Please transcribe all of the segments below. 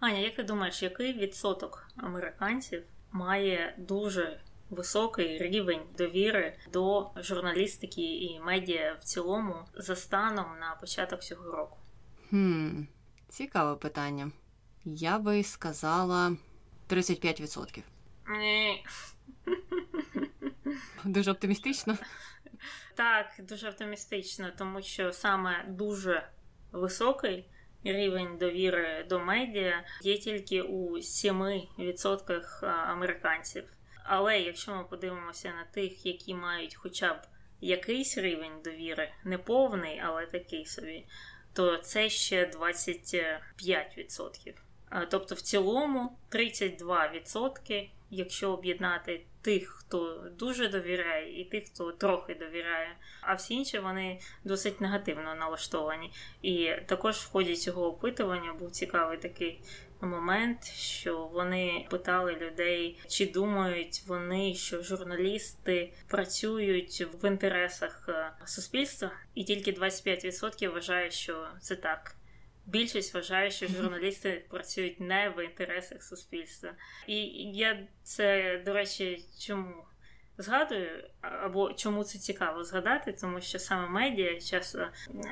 Аня, як ти думаєш, який відсоток американців має дуже високий рівень довіри до журналістики і медіа в цілому за станом на початок цього року? Хм, Цікаве питання. Я би сказала 35%. Ні. Дуже оптимістично. Так, дуже оптимістично, тому що саме дуже високий рівень довіри до медіа є тільки у 7% американців. Але якщо ми подивимося на тих, які мають хоча б якийсь рівень довіри, не повний, але такий собі, то це ще 25%. Тобто, в цілому 32%, якщо об'єднати тих, хто дуже довіряє, і тих, хто трохи довіряє, а всі інші вони досить негативно налаштовані. І також в ході цього опитування був цікавий такий момент, що вони питали людей, чи думають вони, що журналісти працюють в інтересах е, суспільства, і тільки 25% вважають, що це так. Більшість вважає, що журналісти працюють не в інтересах суспільства. І я це, до речі, чому згадую, або чому це цікаво згадати, тому що саме медіа часто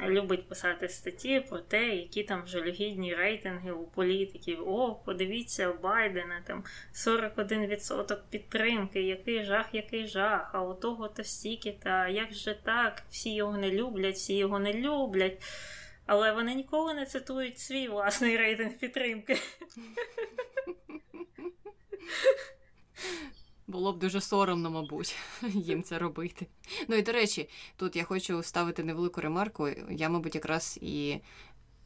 любить писати статті про те, які там жалюгідні рейтинги у політиків. О, подивіться, у Байдена там 41% підтримки, який жах, який жах, а у того то стільки, та як же так, всі його не люблять, всі його не люблять. Але вони ніколи не цитують свій власний рейтинг підтримки. Було б дуже соромно, мабуть, їм це робити. Ну і до речі, тут я хочу ставити невелику ремарку. Я, мабуть, якраз і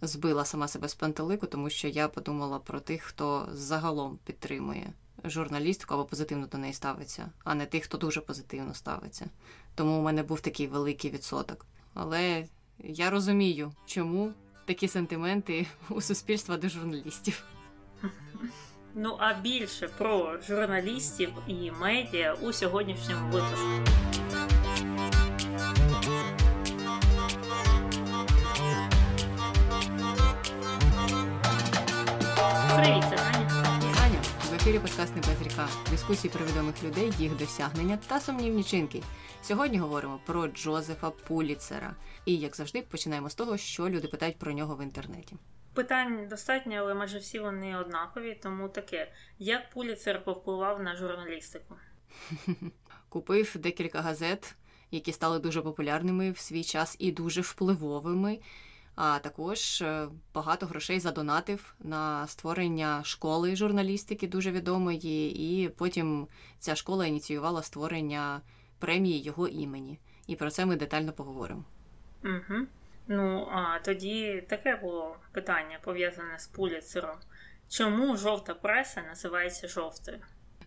збила сама себе з пантелику, тому що я подумала про тих, хто загалом підтримує журналістику або позитивно до неї ставиться, а не тих, хто дуже позитивно ставиться. Тому у мене був такий великий відсоток. Але я розумію, чому такі сентименти у суспільства до журналістів. Ну а більше про журналістів і медіа у сьогоднішньому випуску. Ефірі подкаст «Не без ріка. Дискусії про відомих людей, їх досягнення та сумнівні чинки. Сьогодні говоримо про Джозефа Пуліцера. І як завжди, починаємо з того, що люди питають про нього в інтернеті. Питань достатньо, але майже всі вони однакові, тому таке. Як Пуліцер повпливав на журналістику? Купив декілька газет, які стали дуже популярними в свій час і дуже впливовими. А також е, багато грошей задонатив на створення школи журналістики, дуже відомої, і потім ця школа ініціювала створення премії його імені. І про це ми детально поговоримо. Угу. Ну, а тоді таке було питання пов'язане з Пуліцером. Чому жовта преса називається жовтою?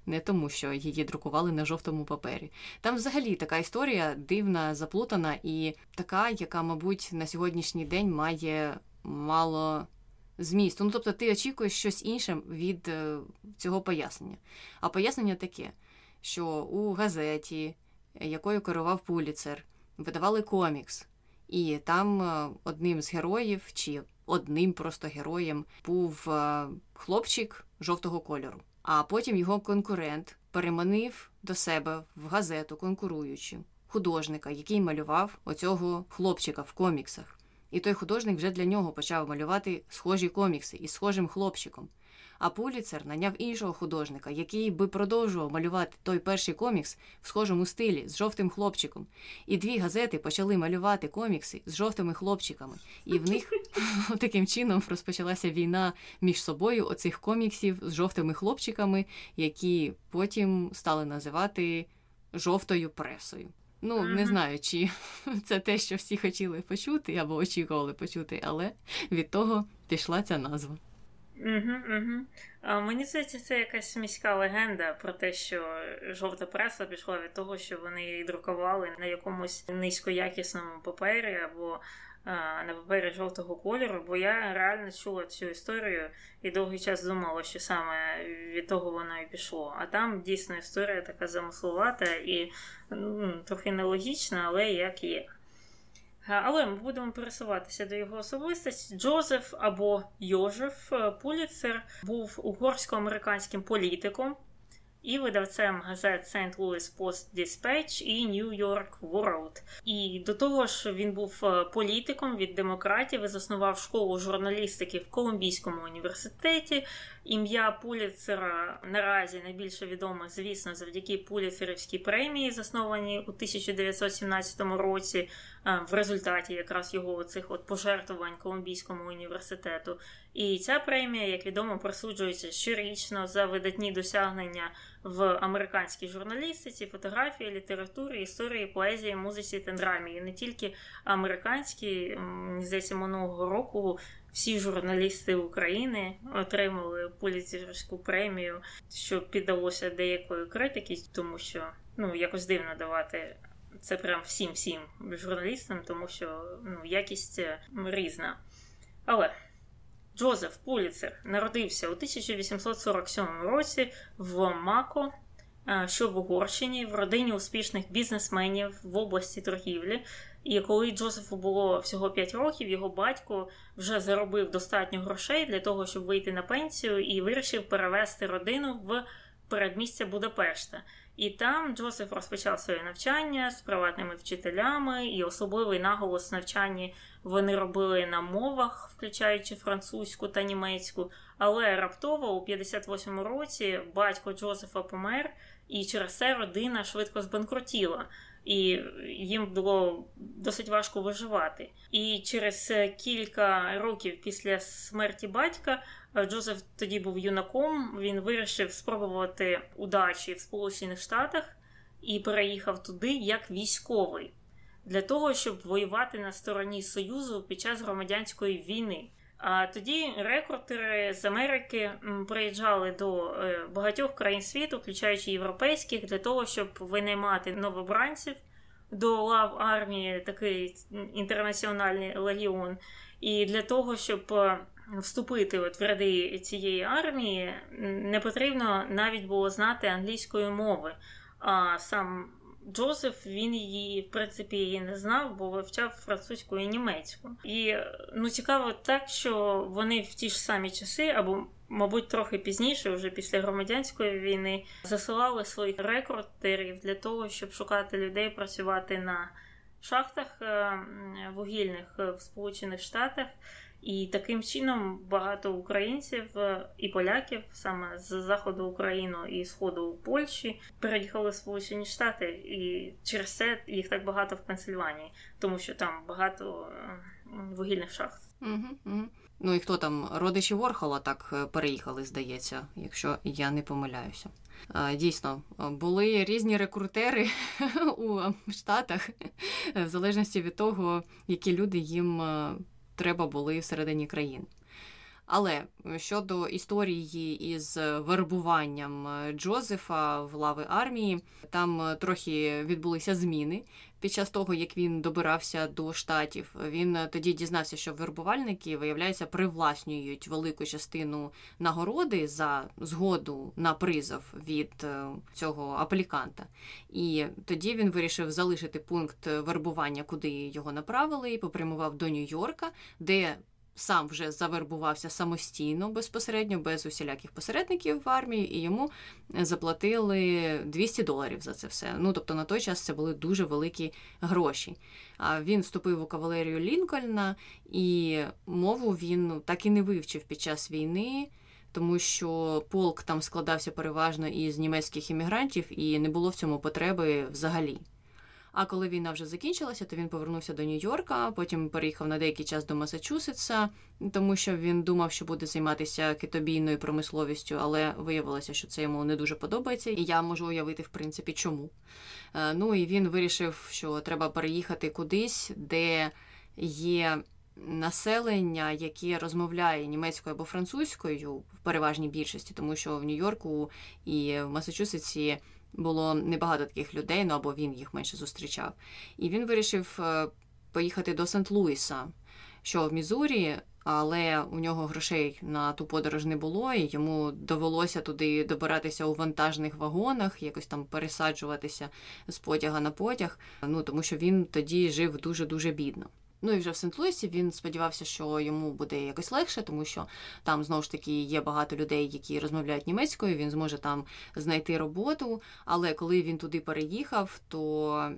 Не тому, що її друкували на жовтому папері. Там взагалі така історія дивна, заплутана і така, яка, мабуть, на сьогоднішній день має мало змісту. Ну, тобто, ти очікуєш щось інше від е, цього пояснення. А пояснення таке, що у газеті, якою керував Пуліцер, видавали комікс. І там е, одним з героїв, чи одним просто героєм, був е, хлопчик жовтого кольору. А потім його конкурент переманив до себе в газету, конкуруючи художника, який малював оцього хлопчика в коміксах. І той художник вже для нього почав малювати схожі комікси із схожим хлопчиком. А Пуліцер наняв іншого художника, який би продовжував малювати той перший комікс в схожому стилі з жовтим хлопчиком. І дві газети почали малювати комікси з жовтими хлопчиками. І в них таким чином розпочалася війна між собою оцих коміксів з жовтими хлопчиками, які потім стали називати жовтою пресою. Ну, не знаю, чи це те, що всі хотіли почути або очікували почути, але від того пішла ця назва. Угу, угу. А Мені здається, це якась міська легенда про те, що жовта преса пішла від того, що вони її друкували на якомусь низькоякісному папері або а, на папері жовтого кольору, бо я реально чула цю історію і довгий час думала, що саме від того воно і пішло. А там дійсно історія така замисловата і ну, трохи нелогічна, але як є. Але ми будемо пересуватися до його особистості. Джозеф або Йожеф Пуліцер був угорсько-американським політиком і видавцем газет St. Louis Post Dispatch і New York World. І до того ж він був е, політиком від демократів і заснував школу журналістики в Колумбійському університеті. Ім'я Пуліцера наразі найбільше відоме, звісно, завдяки Пуліцерівській премії, заснованій у 1917 році, е, в результаті якраз його цих от пожертвувань Колумбійському університету. І ця премія, як відомо, присуджується щорічно за видатні досягнення в американській журналістиці, фотографії, літературі, історії, поезії, музиці та драмі. І не тільки американські, здається, минулого року. Всі журналісти України отримали поліцейську премію, що піддалося деякої критики, тому що ну якось дивно давати це прям всім всім журналістам, тому що ну якість різна. Але Джозеф Пуліцер народився у 1847 році в Мако, е, що в Угорщині, в родині успішних бізнесменів в області торгівлі. І коли Джозефу було всього 5 років, його батько вже заробив достатньо грошей для того, щоб вийти на пенсію, і вирішив перевести родину в передмістя Будапешта. І там Джозеф розпочав своє навчання з приватними вчителями, і особливий наголос навчання вони робили на мовах, включаючи французьку та німецьку. Але раптово у 58-му році батько Джозефа помер, і через це родина швидко збанкрутіла. І їм було досить важко виживати. І через кілька років після смерті батька Джозеф тоді був юнаком. Він вирішив спробувати удачі в Сполучених Штатах і переїхав туди як військовий для того, щоб воювати на стороні Союзу під час громадянської війни. А тоді рекрутери з Америки приїжджали до е, багатьох країн світу, включаючи європейських, для того, щоб винаймати новобранців до лав армії, такий інтернаціональний легіон, і для того, щоб е, вступити от в ряди цієї армії, не потрібно навіть було знати англійської мови. А сам Джозеф він її, в принципі, її не знав, бо вивчав французьку і німецьку. І ну цікаво так, що вони в ті ж самі часи, або, мабуть, трохи пізніше, вже після громадянської війни, засилали своїх рекрутерів для того, щоб шукати людей працювати на шахтах е, вугільних в Сполучених Штатах. І таким чином багато українців е, і поляків саме з заходу України і сходу Польщі переїхали в Сполучені Штати, і через це їх так багато в Пенсильванії, тому що там багато е, вугільних шахт. Угу, угу. Ну і хто там родичі Ворхола так е, переїхали, здається, якщо я не помиляюся. Дійсно, були різні рекрутери у Штатах, в залежності від того, які люди їм треба були всередині країн. Але щодо історії із вербуванням Джозефа в лави армії, там трохи відбулися зміни. Під час того, як він добирався до штатів, він тоді дізнався, що вербувальники, виявляється, привласнюють велику частину нагороди за згоду на призов від е, цього апліканта. І тоді він вирішив залишити пункт вербування, куди його направили, і попрямував до Нью-Йорка, де сам вже завербувався самостійно, безпосередньо, без усіляких посередників в армії, і йому заплатили 200 доларів за це все. Ну тобто на той час це були дуже великі гроші. А він вступив у кавалерію Лінкольна, і мову він ну, так і не вивчив під час війни. Тому що полк там складався переважно із німецьких іммігрантів, і не було в цьому потреби взагалі. А коли війна вже закінчилася, то він повернувся до Нью-Йорка, потім переїхав на деякий час до Масачусетса, тому що він думав, що буде займатися китобійною промисловістю, але виявилося, що це йому не дуже подобається, і я можу уявити, в принципі, чому. Е, ну і він вирішив, що треба переїхати кудись, де є. Населення, яке розмовляє німецькою або французькою в переважній більшості, тому що в Нью-Йорку і в Масачусетсі було небагато таких людей, ну або він їх менше зустрічав. І він вирішив е, поїхати до Сент-Луіса, що в Мізурі, але у нього грошей на ту подорож не було, і йому довелося туди добиратися у вантажних вагонах, якось там пересаджуватися з потяга на потяг. Ну тому що він тоді жив дуже дуже бідно. Ну і вже в Сент-Луісі він сподівався, що йому буде якось легше, тому що там знову ж таки є багато людей, які розмовляють німецькою. Він зможе там знайти роботу. Але коли він туди переїхав, то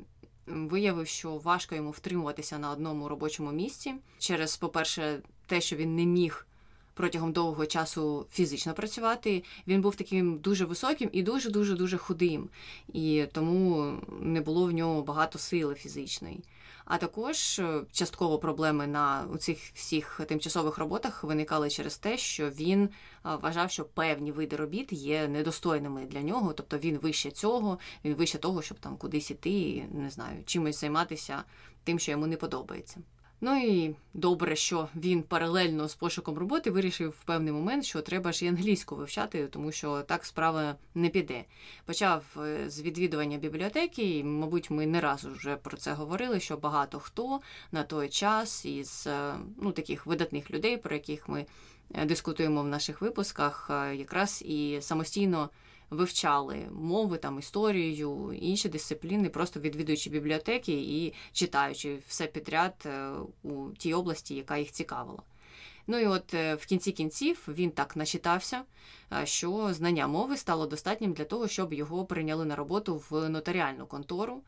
виявив, що важко йому втримуватися на одному робочому місці через, по-перше, те, що він не міг. Протягом довгого часу фізично працювати він був таким дуже високим і дуже дуже дуже худим, і тому не було в нього багато сили фізичної. А також е, частково проблеми на цих всіх тимчасових роботах виникали через те, що він е, вважав, що певні види робіт є недостойними для нього, тобто він вище цього, він вище того, щоб там кудись іти, не знаю, чимось займатися тим, що йому не подобається. Ну і добре, що він паралельно з пошуком роботи вирішив в певний момент, що треба ж і англійську вивчати, тому що так справа не піде. Почав е, з відвідування бібліотеки, і, мабуть, ми не раз вже про це говорили, що багато хто на той час із е, ну, таких видатних людей, про яких ми е, дискутуємо в наших випусках, якраз і самостійно вивчали мови, там історію, інші дисципліни, просто відвідуючи бібліотеки і читаючи все підряд е, у тій області, яка їх цікавила. Ну і от е, в кінці кінців він так начитався, е, що знання мови стало достатнім для того, щоб його прийняли на роботу в нотаріальну контору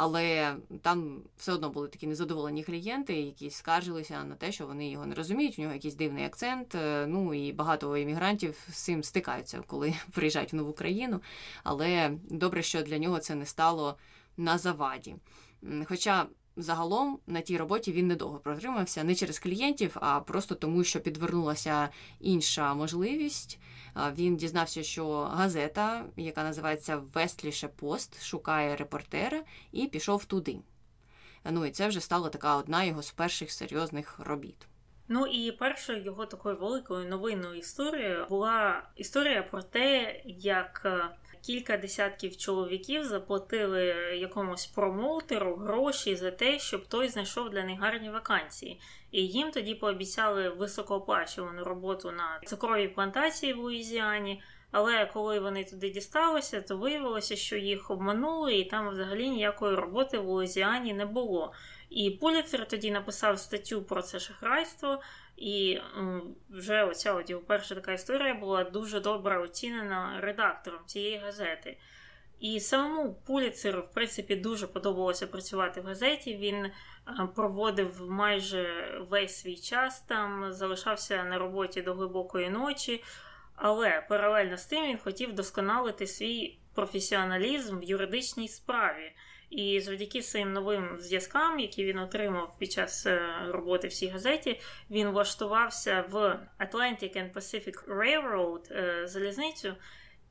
але там все одно були такі незадоволені клієнти, які скаржилися на те, що вони його не розуміють. У нього якийсь дивний акцент. Е, ну і багато іммігрантів з цим стикаються, коли приїжджають в нову країну. Але добре, що для нього це не стало на заваді. Хоча загалом на тій роботі він недовго протримався не через клієнтів, а просто тому, що підвернулася інша можливість. Він дізнався, що газета, яка називається Вестліше Пост, шукає репортера і пішов туди. Ну і це вже стала така одна його з перших серйозних робіт. Ну і першою його такою великою новинною історією була історія про те, як е, кілька десятків чоловіків заплатили якомусь промоутеру гроші за те, щоб той знайшов для них гарні вакансії. І їм тоді пообіцяли високооплачувану роботу на цукровій плантації в Луїзіані. Але коли вони туди дісталися, то виявилося, що їх обманули, і там взагалі ніякої роботи в Луїзіані не було. І Пуліцер тоді написав статтю про це шахрайство, і вже оця от його перша така історія була дуже добре оцінена редактором цієї газети. І самому Пуліцеру, в принципі, дуже подобалося працювати в газеті. Він проводив майже весь свій час там, залишався на роботі до глибокої ночі, але паралельно з тим він хотів досконалити свій професіоналізм в юридичній справі. І завдяки своїм новим зв'язкам, які він отримав під час е, роботи в цій газеті, він влаштувався в Atlantic and Pacific Railroad е, залізницю.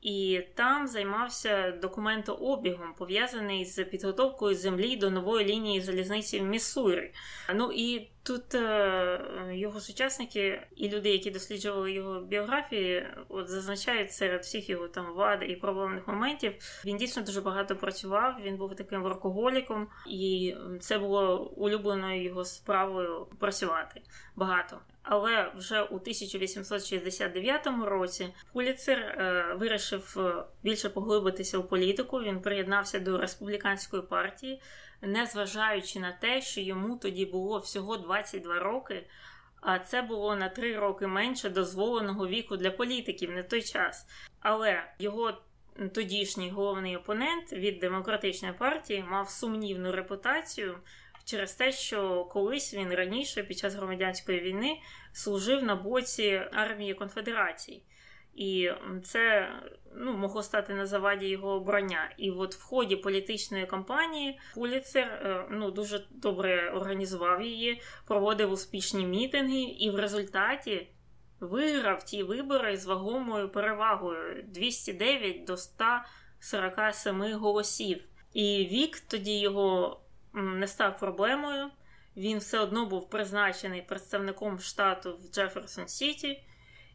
І там займався документообігом, пов'язаний з підготовкою землі до нової лінії залізниці в Міссурі. Ну і тут е, його сучасники і люди, які досліджували його біографії, от зазначають серед всіх його там вад і проблемних моментів. Він дійсно дуже багато працював. Він був таким воркоголіком, і це було улюбленою його справою працювати багато. Але вже у 1869 році Пуліцер е, вирішив е, більше поглибитися у політику. Він приєднався до республіканської партії, незважаючи на те, що йому тоді було всього 22 роки. А це було на 3 роки менше дозволеного віку для політиків на той час. Але його тодішній головний опонент від демократичної партії мав сумнівну репутацію через те, що колись він раніше під час громадянської війни служив на боці армії конфедерації. І це ну, могло стати на заваді його обрання. І от в ході політичної кампанії Пуліцер е, ну, дуже добре організував її, проводив успішні мітинги, і в результаті виграв ті вибори з вагомою перевагою 209 до 147 голосів. І вік тоді його не став проблемою. Він все одно був призначений представником штату в Джеферсон Сіті,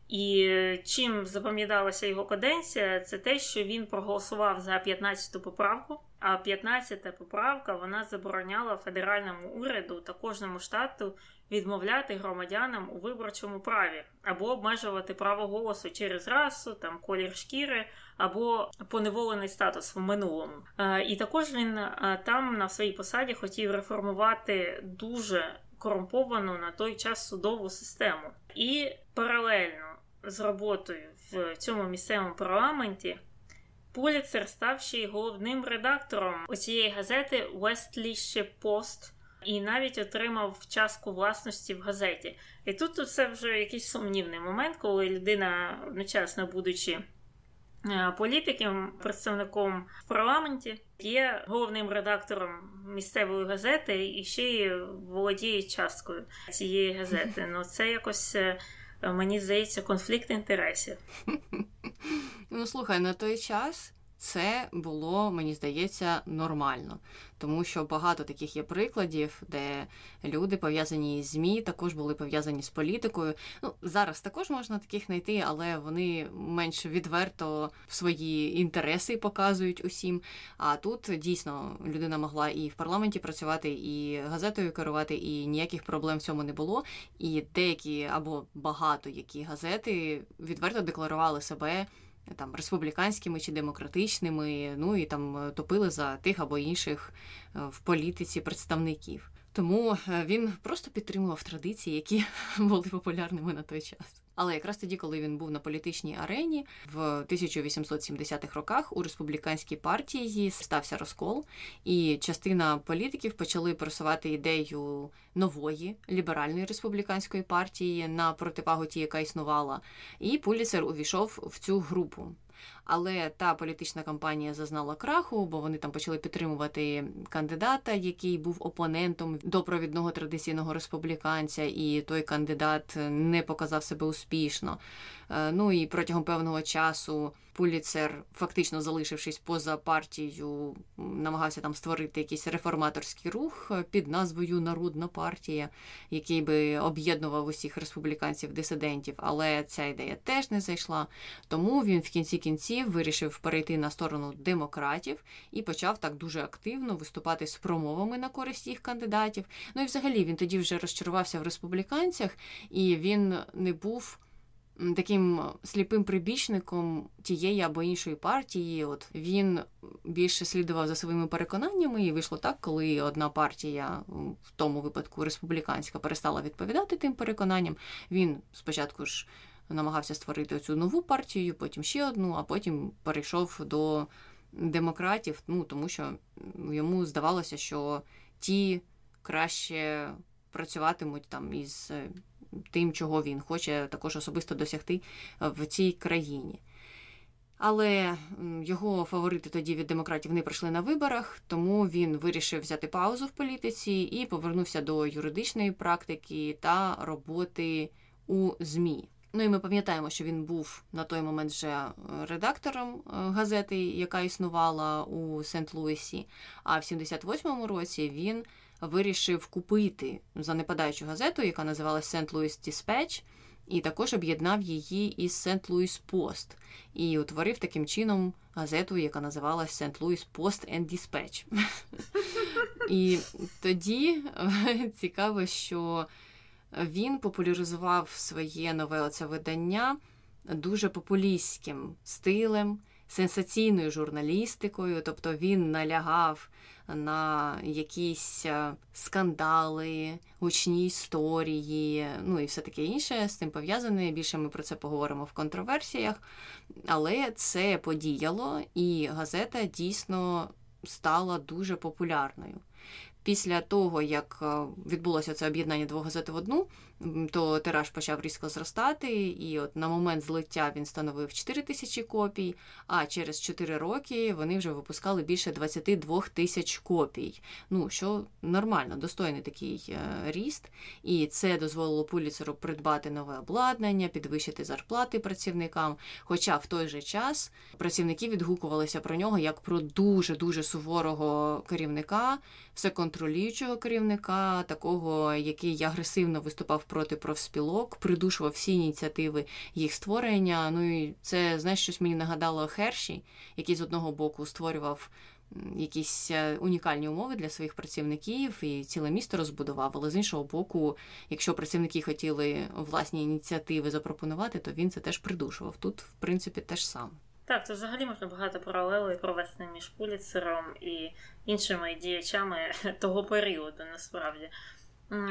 І чим запам'яталася його каденція, це те, що він проголосував за 15-ту поправку. А 15-та поправка вона забороняла федеральному уряду та кожному штату відмовляти громадянам у виборчому праві або обмежувати право голосу через расу, там колір шкіри або поневолений статус в минулому. І також він там на своїй посаді хотів реформувати дуже корумповану на той час судову систему. І паралельно з роботою в цьому місцевому парламенті. Пуліцер став ще й головним редактором оцієї газети Westlish Post і навіть отримав частку власності в газеті. І тут все вже якийсь сумнівний момент, коли людина, одночасно будучи е, політиком, представником в парламенті, є головним редактором місцевої газети і ще й володіє часткою цієї газети. Ну це якось. Е, мені здається, конфлікт інтересів. Ну, слухай, на той час це було, мені здається, нормально, тому що багато таких є прикладів, де люди пов'язані з ЗМІ, також були пов'язані з політикою. Ну зараз також можна таких знайти, але вони менш відверто свої інтереси показують усім. А тут дійсно людина могла і в парламенті працювати, і газетою керувати, і ніяких проблем в цьому не було. І деякі або багато які газети відверто декларували себе там республіканськими чи демократичними, ну і там е, топили за тих або інших е, в політиці представників. Тому е, він просто підтримував традиції, які були популярними на той час. Але якраз тоді, коли він був на політичній арені, в 1870-х роках у республіканській партії стався розкол, і частина політиків почали просувати ідею нової ліберальної республіканської партії на противагу ті, яка існувала. І Пуліцер увійшов в цю групу. Але та політична кампанія зазнала краху, бо вони там почали підтримувати кандидата, який був опонентом до провідного традиційного республіканця, і той кандидат не показав себе успішно. Е, ну і протягом певного часу Пуліцер, фактично залишившись поза партією, намагався там створити якийсь реформаторський рух під назвою Народна партія, який би об'єднував усіх республіканців-дисидентів. Але ця ідея теж не зайшла. Тому він в кінці кінці кінців вирішив перейти на сторону демократів і почав так дуже активно виступати з промовами на користь їх кандидатів. Ну і взагалі він тоді вже розчарувався в республіканцях, і він не був таким сліпим прибічником тієї або іншої партії. От він більше слідував за своїми переконаннями, і вийшло так, коли одна партія, в тому випадку республіканська, перестала відповідати тим переконанням. Він спочатку ж намагався створити цю нову партію, потім ще одну, а потім перейшов до демократів, ну тому що йому здавалося, що ті краще працюватимуть там із тим, чого він хоче також особисто досягти е, в цій країні. Але його фаворити тоді від демократів не пройшли на виборах, тому він вирішив взяти паузу в політиці і повернувся до юридичної практики та роботи у ЗМІ. Ну і ми пам'ятаємо, що він був на той момент вже е, редактором е, газети, яка існувала у Сент-Луісі. А в 78-му році він вирішив купити занепадаючу газету, яка називалась St. Louis Dispatch, і також об'єднав її із St. Louis Post і утворив таким чином газету, яка називалась St. Louis Post and Dispatch. І тоді цікаво, що він популяризував своє нове оце видання дуже популістським стилем, сенсаційною журналістикою, тобто він налягав на якісь е, скандали, гучні історії, ну і все таке інше з цим пов'язане. Більше ми про це поговоримо в контроверсіях. Але це подіяло, і газета дійсно стала дуже популярною. Після того, як е, відбулося це об'єднання двох газет в одну, то тираж почав різко зростати, і от на момент злиття він становив 4 тисячі копій, а через 4 роки вони вже випускали більше 22 тисяч копій. Ну, що нормально, достойний такий е, ріст. І це дозволило Пуліцеру придбати нове обладнання, підвищити зарплати працівникам. Хоча в той же час працівники відгукувалися про нього як про дуже-дуже суворого керівника, всеконтролюючого керівника, такого, який агресивно виступав проти профспілок, придушував всі ініціативи їх створення. Ну і це знаєш, щось мені нагадало Херші, який з одного боку створював якісь е, унікальні умови для своїх працівників і ціле місто розбудував. Але з іншого боку, якщо працівники хотіли власні ініціативи запропонувати, то він це теж придушував. Тут, в принципі, теж саме. Так, тут взагалі можна багато паралелей провести між Пуліцером і іншими діячами того періоду, насправді.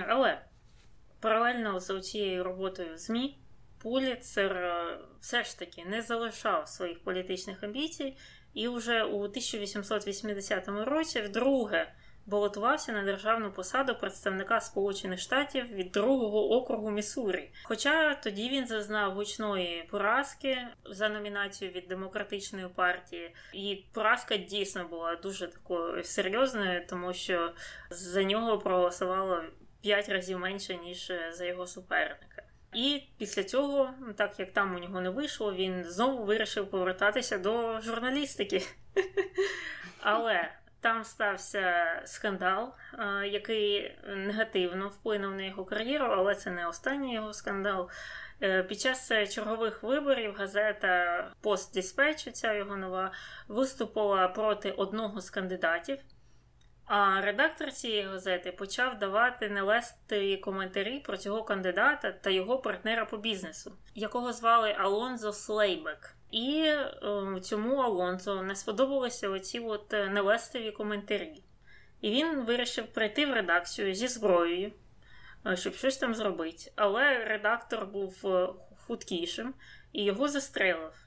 Але паралельно з цією роботою в ЗМІ Пуліцер е, все ж таки не залишав своїх політичних амбіцій і вже у 1880 році вдруге балотувався на державну посаду представника Сполучених Штатів від другого округу Міссурі. Хоча тоді він зазнав гучної поразки за номінацію від демократичної партії, і поразка дійсно була дуже такою серйозною, тому що за нього проголосувало п'ять разів менше ніж за його суперника. І після цього, так як там у нього не вийшло, він знову вирішив повертатися до журналістики. Але там стався скандал, який негативно вплинув на його кар'єру, але це не останній його скандал. Е, під час чергових виборів газета Пост Диспетч, ця його нова, виступила проти одного з кандидатів. А редактор цієї газети почав давати нелестиві коментарі про цього кандидата та його партнера по бізнесу, якого звали Алонзо Слейбек. І е, цьому Алонзо не сподобалися оці от е, нелестиві коментарі. І він вирішив прийти в редакцію зі зброєю, е, щоб щось там зробити. Але редактор був е, хуткішим і його застрелив.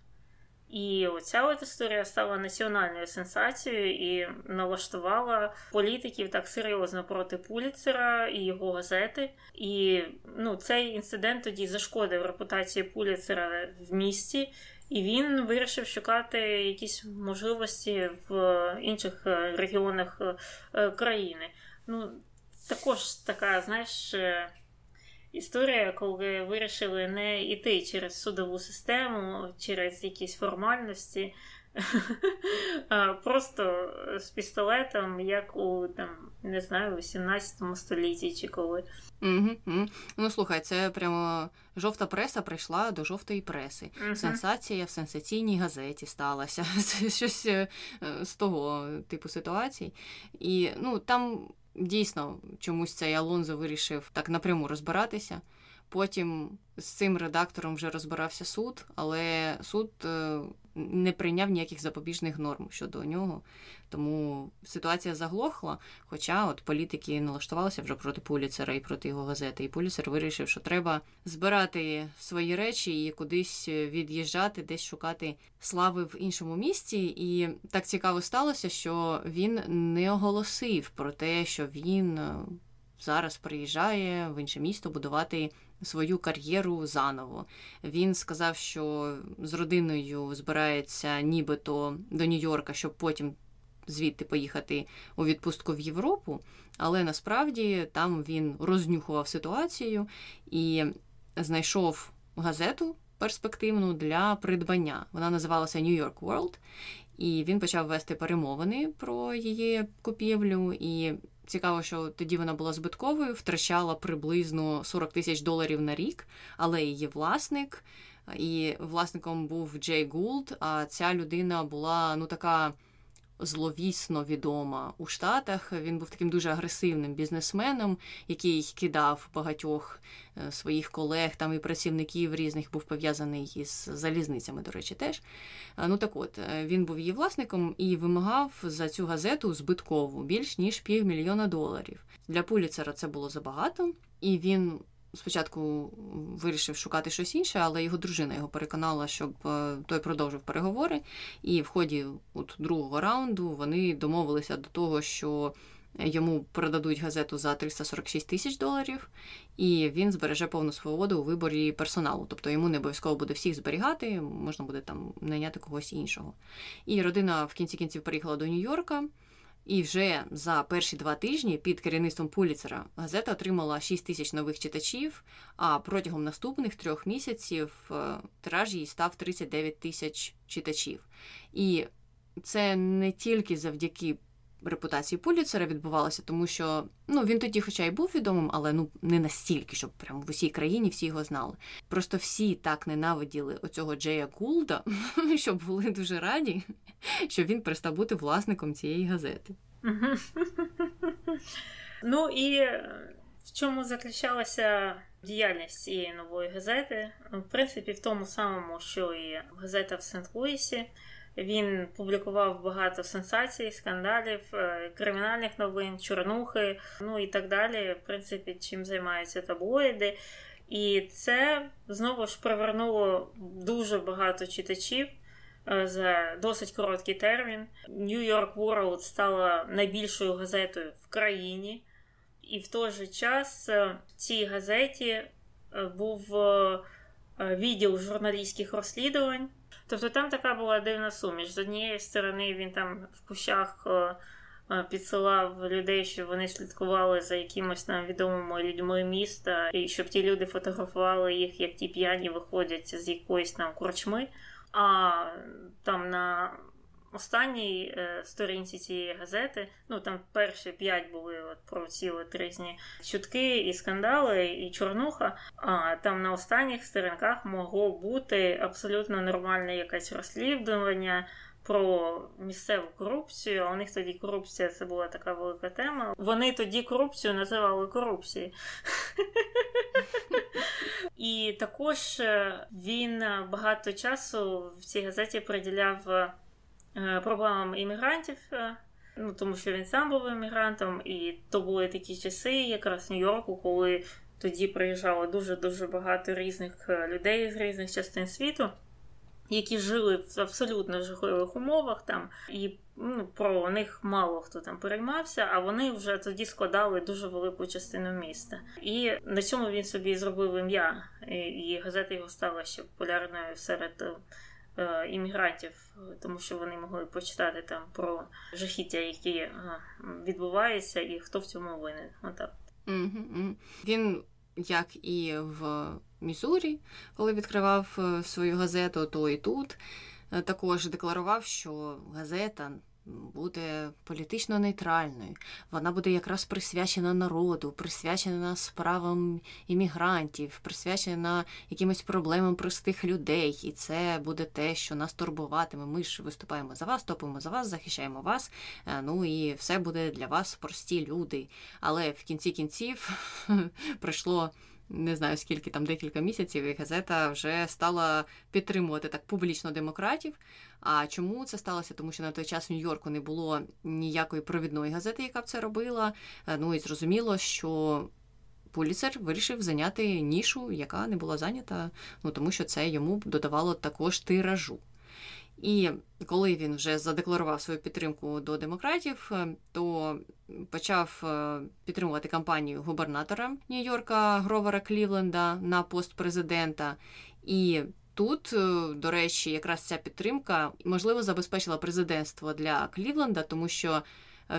І оця от історія стала національною сенсацією і налаштувала політиків так серйозно проти Пуліцера і його газети. І ну, цей інцидент тоді зашкодив репутації Пуліцера в місті, і він вирішив шукати якісь можливості в інших е, регіонах е, країни. Ну, також така, знаєш. Історія, коли вирішили не йти через судову систему, через якісь формальності, а просто з пістолетом, як у там, не знаю, у 17 столітті чи коли. Угу, угу. Ну слухай, це прямо жовта преса прийшла до жовтої преси. Угу. Сенсація в сенсаційній газеті сталася. Це щось е, з того типу ситуацій. І ну там дійсно чомусь цей Алонзо вирішив так напряму розбиратися. Потім з цим редактором вже розбирався суд, але суд е, не прийняв ніяких запобіжних норм щодо нього. Тому ситуація заглохла. Хоча от політики налаштувалися вже проти Пуліцера і проти його газети. І Пуліцер вирішив, що треба збирати свої речі і кудись від'їжджати, десь шукати слави в іншому місті. І так цікаво сталося, що він не оголосив про те, що він е, зараз приїжджає в інше місто будувати свою кар'єру заново. Він сказав, що з родиною збирається нібито до Нью-Йорка, щоб потім звідти поїхати у відпустку в Європу. Але насправді там він рознюхував ситуацію і знайшов газету перспективну для придбання. Вона називалася New York World. І він почав вести перемовини про її купівлю. І Цікаво, що тоді вона була збитковою, втрачала приблизно 40 тисяч доларів на рік, але її власник, і власником був Джей Гулд. А ця людина була ну така зловісно відома у Штатах. Він був таким дуже агресивним бізнесменом, який кидав багатьох е, своїх колег там і працівників різних був пов'язаний із залізницями, до речі, теж. Ну так от, е, він був її власником і вимагав за цю газету збиткову більш ніж півмільйона доларів. Для Пуліцера це було забагато, і він спочатку вирішив шукати щось інше, але його дружина його переконала, щоб е, той продовжив переговори. І в ході от другого раунду вони домовилися до того, що йому продадуть газету за 346 тисяч доларів, і він збереже повну свободу у виборі персоналу. Тобто йому не обов'язково буде всіх зберігати, можна буде там найняти когось іншого. І родина в кінці кінців переїхала до Нью-Йорка. І вже за перші два тижні під керівництвом Пуліцера газета отримала 6 тисяч нових читачів. А протягом наступних трьох місяців е, тираж її став 39 тисяч читачів. І це не тільки завдяки репутації Пуліцера відбувалося, тому що ну він тоді, хоча й був відомим, але ну не настільки, щоб прямо в усій країні всі його знали. Просто всі так ненавиділи оцього Джея Гулда, що були дуже раді, що він перестав бути власником цієї газети. Ну і в чому заключалася діяльність цієї нової газети? В принципі, в тому самому, що і газета в Сент-Луісі. Він публікував багато сенсацій, скандалів, е, кримінальних новин, чорнухи, ну і так далі. В принципі, чим займаються таблоїди. І це знову ж привернуло дуже багато читачів е, за досить короткий термін. New York World стала найбільшою газетою в країні, і в той же час е, в цій газеті був відділ журналістських розслідувань. Тобто там така була дивна суміш. З однієї сторони він там в кущах е, е, підсилав людей, щоб вони слідкували за якимось там відомими людьми міста, і щоб ті люди фотографували їх, як ті п'яні виходять з якоїсь там корчми. А там на останній е, сторінці цієї газети, ну там перші п'ять були от про ці от різні чутки і скандали, і чорнуха. А там на останніх сторінках могло бути абсолютно нормальне якесь розслідування. Про місцеву корупцію, а у них тоді корупція це була така велика тема. Вони тоді корупцію називали корупцією. І також е, він багато часу в цій газеті приділяв проблемам іммігрантів, е, ну тому що він сам був іммігрантом, і то були такі часи, якраз в Нью-Йорку, коли тоді приїжджало дуже-дуже багато різних е, людей з різних частин світу. Які жили в абсолютно жахливих умовах там, і ну, про них мало хто там переймався, а вони вже тоді складали дуже велику частину міста. І на цьому він собі зробив ім'я, і газета його стала ще популярною серед Е, іммігрантів, тому що вони могли почитати там про жахіття, які е, відбуваються, і хто в цьому винен. Отак. Він, як і в Мізурі, коли відкривав е, свою газету, то і тут також декларував, що газета буде політично нейтральною. Вона буде якраз присвячена народу, присвячена справам іммігрантів, присвячена якимось проблемам простих людей. І це буде те, що нас турбуватиме. Ми ж виступаємо за вас, топимо за вас, захищаємо вас. Е, ну і все буде для вас прості люди. Але в кінці кінців пройшло не знаю скільки там декілька місяців, і газета вже стала підтримувати так публічно демократів. А чому це сталося? Тому що на той час в Нью-Йорку не було ніякої провідної газети, яка б це робила. Е, ну і зрозуміло, що. Пуліцер вирішив зайняти нішу, яка не була зайнята, ну тому що це йому додавало також тиражу. І коли він вже задекларував свою підтримку до демократів, е, то почав е, підтримувати кампанію губернатора Нью-Йорка Гровера Клівленда на пост президента. І тут, е, до речі, якраз ця підтримка можливо забезпечила президентство для Клівленда, тому що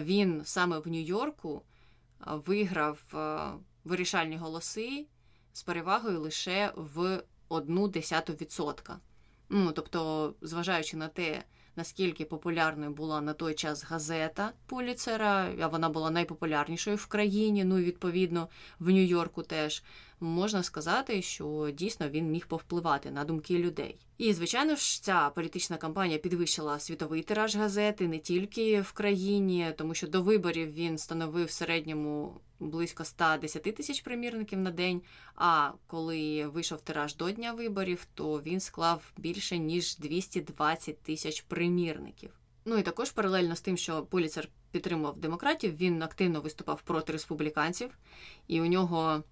він саме в Нью-Йорку виграв вирішальні голоси з перевагою лише в одну десяту відсотка. Ну, тобто, зважаючи на те, наскільки популярною була на той час газета Пуліцера, а вона була найпопулярнішою в країні, ну і відповідно в Нью-Йорку теж можна сказати, що дійсно він міг повпливати на думки людей. І, звичайно ж, ця політична кампанія підвищила світовий тираж газети не тільки в країні, тому що до виборів він становив в середньому близько 110 тисяч примірників на день. А коли вийшов тираж до дня виборів, то він склав більше ніж 220 тисяч примірників. Ну і також паралельно з тим, що Поліцер підтримував демократів, він активно виступав проти республіканців, і у нього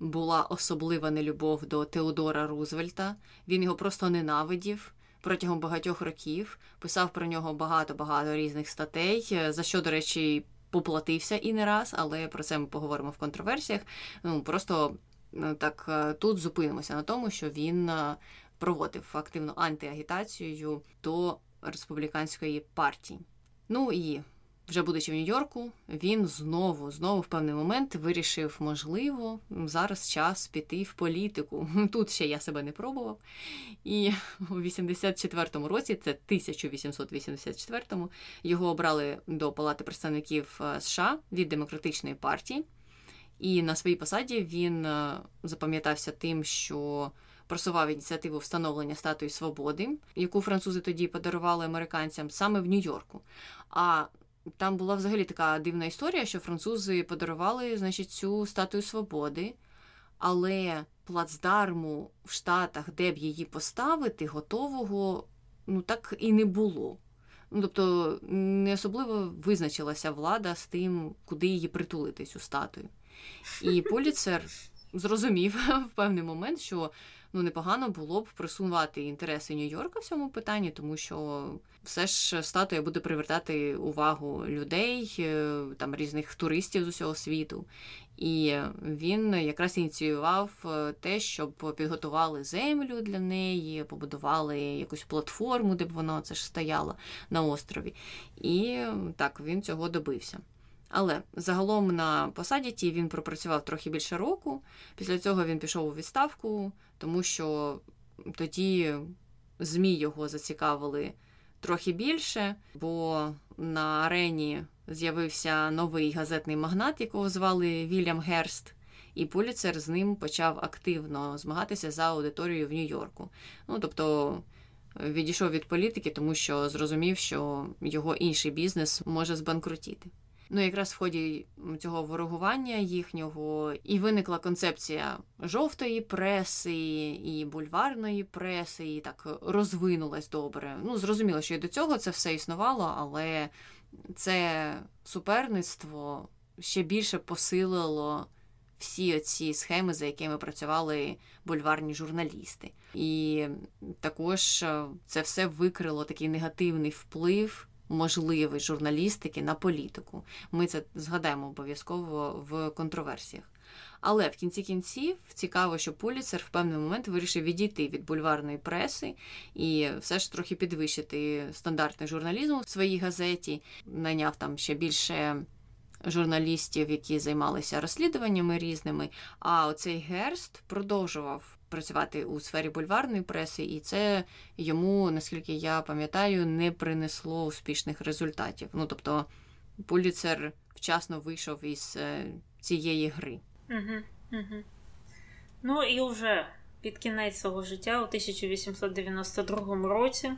була особлива нелюбов до Теодора Рузвельта. Він його просто ненавидів протягом багатьох років. Писав про нього багато-багато різних статей, за що, до речі, поплатився і не раз, але про це ми поговоримо в контроверсіях. Ну просто е, так е, тут зупинимося на тому, що він е, проводив активну антиагітацію до республіканської партії. Ну і вже будучи в Нью-Йорку, він знову, знову в певний момент вирішив, можливо, зараз час піти в політику. Тут ще я себе не пробував. І у 84-му році, це 1884-му, його обрали до Палати представників е, США від демократичної партії. І на своїй посаді він е, запам'ятався тим, що просував ініціативу встановлення статуї свободи, яку французи тоді подарували американцям саме в Нью-Йорку. А там була взагалі така дивна історія, що французи подарували значить, цю статую свободи, але плацдарму в Штатах, де б її поставити, готового ну так і не було. Ну, Тобто не особливо визначилася влада з тим, куди її притулити, цю статую. І Поліцер зрозумів в певний момент, що ну непогано було б просувати інтереси Нью-Йорка в цьому питанні, тому що все ж статуя буде привертати увагу людей, е, там різних туристів з усього світу. І він якраз ініціював е, те, щоб підготували землю для неї, побудували якусь платформу, де б воно це ж стояло на острові. І так він цього добився. Але загалом на посаді ті він пропрацював трохи більше року. Після цього він пішов у відставку, тому що тоді ЗМІ його зацікавили трохи більше, бо на арені з'явився новий газетний магнат, якого звали Вільям Герст. І Поліцер з ним почав активно змагатися за аудиторією в Нью-Йорку. Ну тобто відійшов від політики, тому що зрозумів, що його інший бізнес може збанкрутіти. Ну, якраз в ході цього ворогування їхнього і виникла концепція жовтої преси і бульварної преси, і так розвинулась добре. Ну, зрозуміло, що і до цього це все існувало, але це суперництво ще більше посилило всі ці схеми, за якими працювали бульварні журналісти. І також це все викрило такий негативний вплив можливий журналістики на політику. Ми це згадаємо обов'язково в контроверсіях. Але в кінці кінців цікаво, що Пуліцер в певний момент вирішив відійти від бульварної преси і все ж трохи підвищити стандартний журналізм в своїй газеті, найняв там ще більше. Журналістів, які займалися розслідуваннями різними, а оцей Герст продовжував працювати у сфері бульварної преси, і це йому, наскільки я пам'ятаю, не принесло успішних результатів. Ну тобто Пуліцер вчасно вийшов із е, цієї гри. Угу, угу. Ну і вже під кінець свого життя у 1892 році.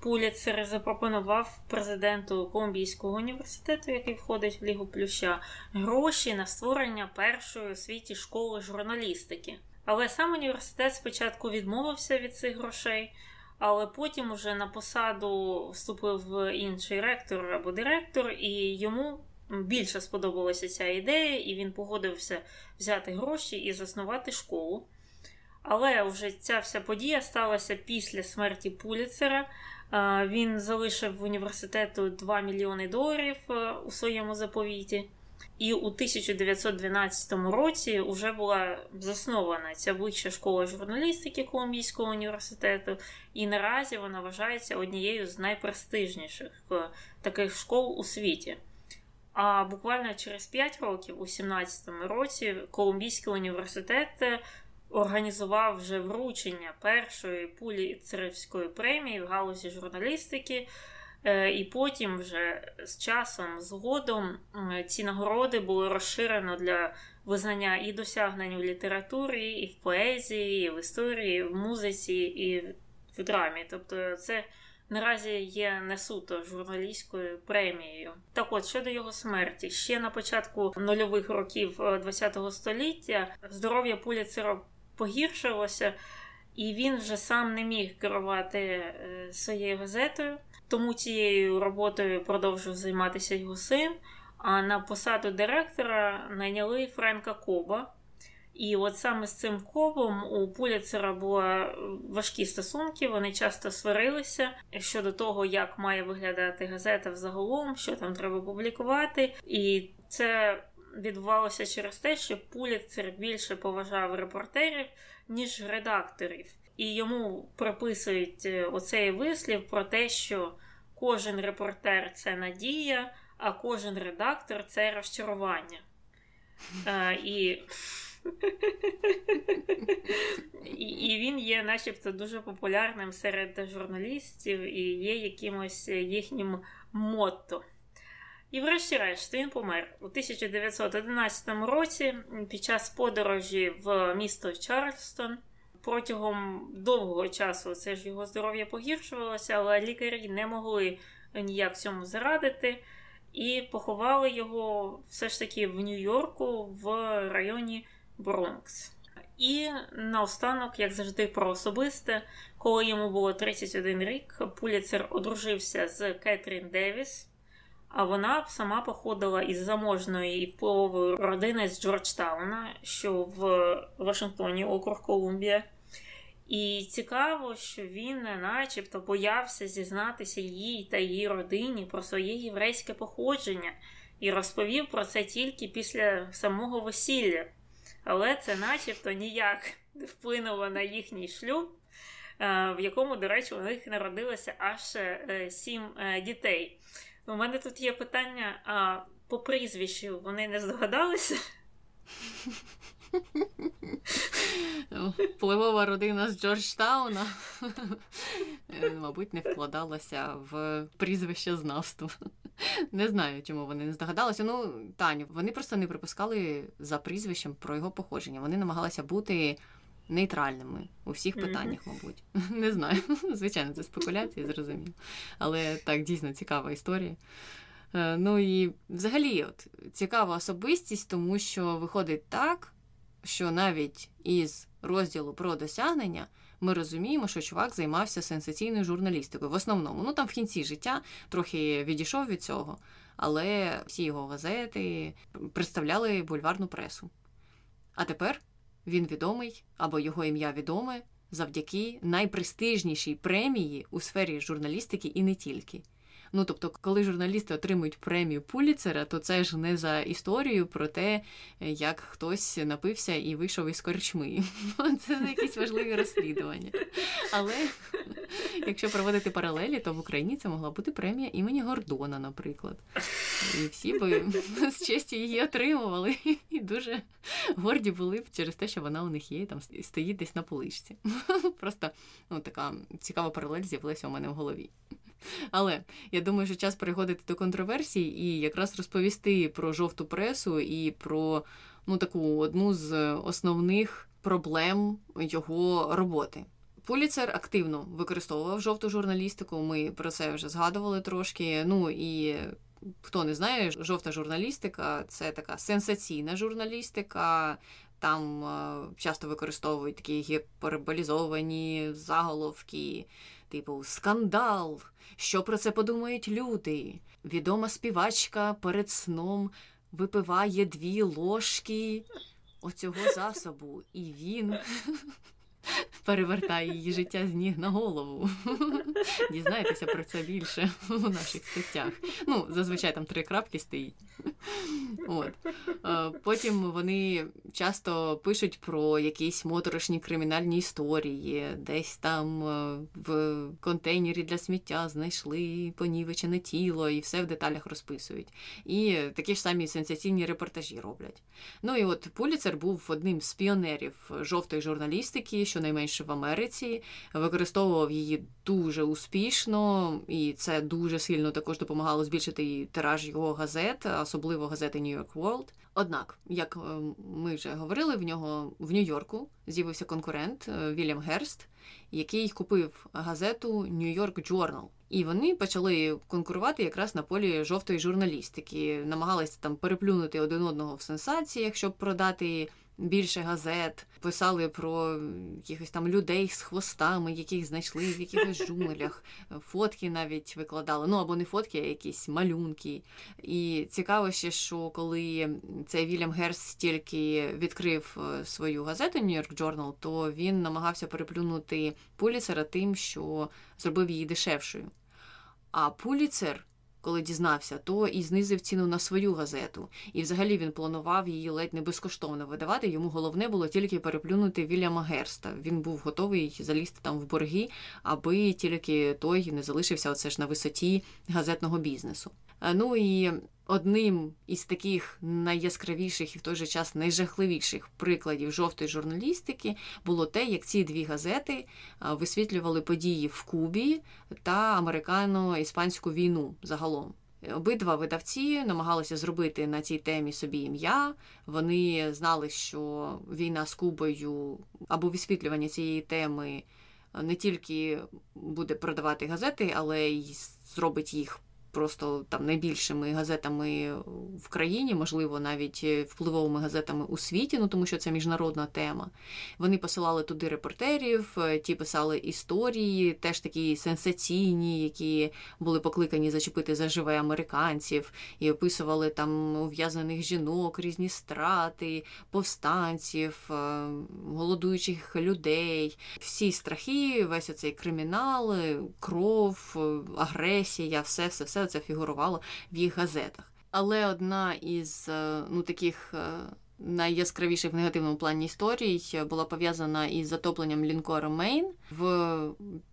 Пуліцер запропонував президенту Колумбійського університету, який входить в Лігу Плюща, гроші на створення першої у світі школи журналістики. Але сам університет спочатку відмовився від цих грошей, але потім уже на посаду вступив інший ректор або директор, і йому більше сподобалася ця ідея, і він погодився взяти гроші і заснувати школу. Але вже ця вся подія сталася після смерті Пуліцера. Він залишив університету 2 мільйони доларів е, у своєму заповіті. І у 1912 році вже була заснована ця вища школа журналістики Колумбійського університету, і наразі вона вважається однією з найпрестижніших е, таких школ у світі. А буквально через 5 років, у 17 році, Колумбійський університет е, організував вже вручення першої пуліцерівської премії в галузі журналістики. Е, і потім, вже з часом, згодом, ці нагороди були розширено для визнання і досягнень у літературі, і в поезії, і в історії, і в музиці, і в драмі. Тобто, це наразі є не суто журналістською премією. Так от щодо його смерті, ще на початку нульових років ХХ е, століття здоров'я Пуліцера погіршилося, і він вже сам не міг керувати е, своєю газетою. Тому цією роботою продовжив займатися його син. А на посаду директора найняли Френка Коба. І от саме з цим кобом у Пуліцера були важкі стосунки, вони часто сварилися щодо того, як має виглядати газета взагалом, що там треба публікувати. І це відбувалося через те, що Пуліцер більше поважав репортерів, ніж редакторів і йому приписують е, оцей вислів про те, що кожен репортер це надія, а кожен редактор це розчарування. А, і... і і, він є, начебто, дуже популярним серед журналістів і є якимось їхнім мотто. І, врешті-решт, він помер у 1911 році під час подорожі в місто Чарльстон. Протягом довгого часу це ж його здоров'я погіршувалося, але лікарі не могли ніяк цьому зарадити. І поховали його все ж таки в Нью-Йорку в районі Бронкс. І наостанок, як завжди, про особисте, коли йому було 31 рік, Пуліцер одружився з Кетрін Девіс, а вона сама походила із заможної і впливової родини з Джорджтауна, що в Вашингтоні, округ Колумбія. І цікаво, що він, начебто, боявся зізнатися їй та її родині про своє єврейське походження і розповів про це тільки після самого весілля. Але це, начебто, ніяк не вплинуло на їхній шлюб, е, в якому, до речі, у них народилося аж е, сім е, дітей. У мене тут є питання а по прізвищу вони не здогадалися? Впливова родина з Джорджтауна, мабуть, не вкладалася в прізвище знавство. Не знаю, чому вони не здогадалися. Ну, Таню, вони просто не припускали за прізвищем про його походження. Вони намагалися бути нейтральними у всіх питаннях, мабуть. Не знаю. Звичайно, це спекуляції, зрозуміло. Але так, дійсно цікава історія. Е, ну і взагалі, от цікава особистість, тому що виходить так, що навіть із розділу про досягнення ми розуміємо, що чувак займався сенсаційною журналістикою. В основному, ну там в кінці життя трохи відійшов від цього, але всі його газети представляли бульварну пресу. А тепер він відомий або його ім'я відоме завдяки найпрестижнішій премії у сфері журналістики і не тільки. Ну тобто, коли журналісти отримують премію Пуліцера, то це ж не за історію про те, як хтось напився і вийшов із корчми. Це якісь важливі розслідування. Але якщо проводити паралелі, то в Україні це могла бути премія імені Гордона, наприклад. І всі би з честю її отримували і дуже горді були б через те, що вона у них є, там стоїть десь на поличці. Просто ну, така цікава паралель з'явилася у мене в голові. Але я думаю, що час переходити до контроверсій і якраз розповісти про жовту пресу і про ну, таку одну з основних проблем його роботи. Пуліцер активно використовував жовту журналістику. Ми про це вже згадували трошки. Ну і хто не знає, жовта журналістика це така сенсаційна журналістика. Там е, часто використовують такі гіперболізовані заголовки, типу скандал, що про це подумають люди? Відома співачка перед сном випиває дві ложки оцього засобу, і він перевертає її життя з ніг на голову. Дізнайтеся про це більше у наших статтях. Ну, зазвичай там три крапки стоїть. От. Потім вони часто пишуть про якісь моторошні кримінальні історії, десь там е, в контейнері для сміття знайшли понівечене тіло і все в деталях розписують. І такі ж самі сенсаційні репортажі роблять. Ну і от Пуліцер був одним з піонерів жовтої журналістики щонайменше в Америці, використовував її дуже успішно, і це дуже сильно також допомагало збільшити тираж його газет, особливо газети New York World. Однак, як е, ми вже говорили, в нього в Нью-Йорку з'явився конкурент е, Вільям Герст, який купив газету New York Journal. І вони почали конкурувати якраз на полі жовтої журналістики, намагалися там переплюнути один одного в сенсаціях, щоб продати більше газет, писали про якихось там людей з хвостами, яких знайшли в якихось джунглях, фотки навіть викладали. Ну або не фотки, а якісь малюнки. І цікаво ще, що коли цей Вільям Герс тільки відкрив е, свою газету New York Journal, то він намагався переплюнути Пуліцера тим, що зробив її дешевшою. А Пуліцер коли дізнався, то і знизив ціну на свою газету. І взагалі він планував її ледь не безкоштовно видавати. Йому головне було тільки переплюнути Вільяма Герста. Він був готовий залізти там в борги, аби тільки той не залишився оце ж на висоті газетного бізнесу. Е, ну і одним із таких найяскравіших і в той же час найжахливіших прикладів жовтої журналістики було те, як ці дві газети е, висвітлювали події в Кубі та американо-іспанську війну загалом. Обидва видавці намагалися зробити на цій темі собі ім'я. Вони знали, що війна з Кубою або висвітлювання цієї теми не тільки буде продавати газети, але й зробить їх просто там найбільшими газетами в країні, можливо, навіть впливовими газетами у світі, ну тому що це міжнародна тема. Вони посилали туди репортерів, е, ті писали історії, теж такі сенсаційні, які були покликані зачепити заживе американців, і описували там ув'язаних жінок, різні страти, повстанців, е, голодуючих людей, всі страхи, весь оцей кримінал, кров, агресія, все, все, все все це фігурувало в їх газетах. Але одна із е, ну, таких е, найяскравіших в негативному плані історій була пов'язана із затопленням лінкора Мейн в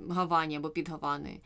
Гавані або під Гаваною.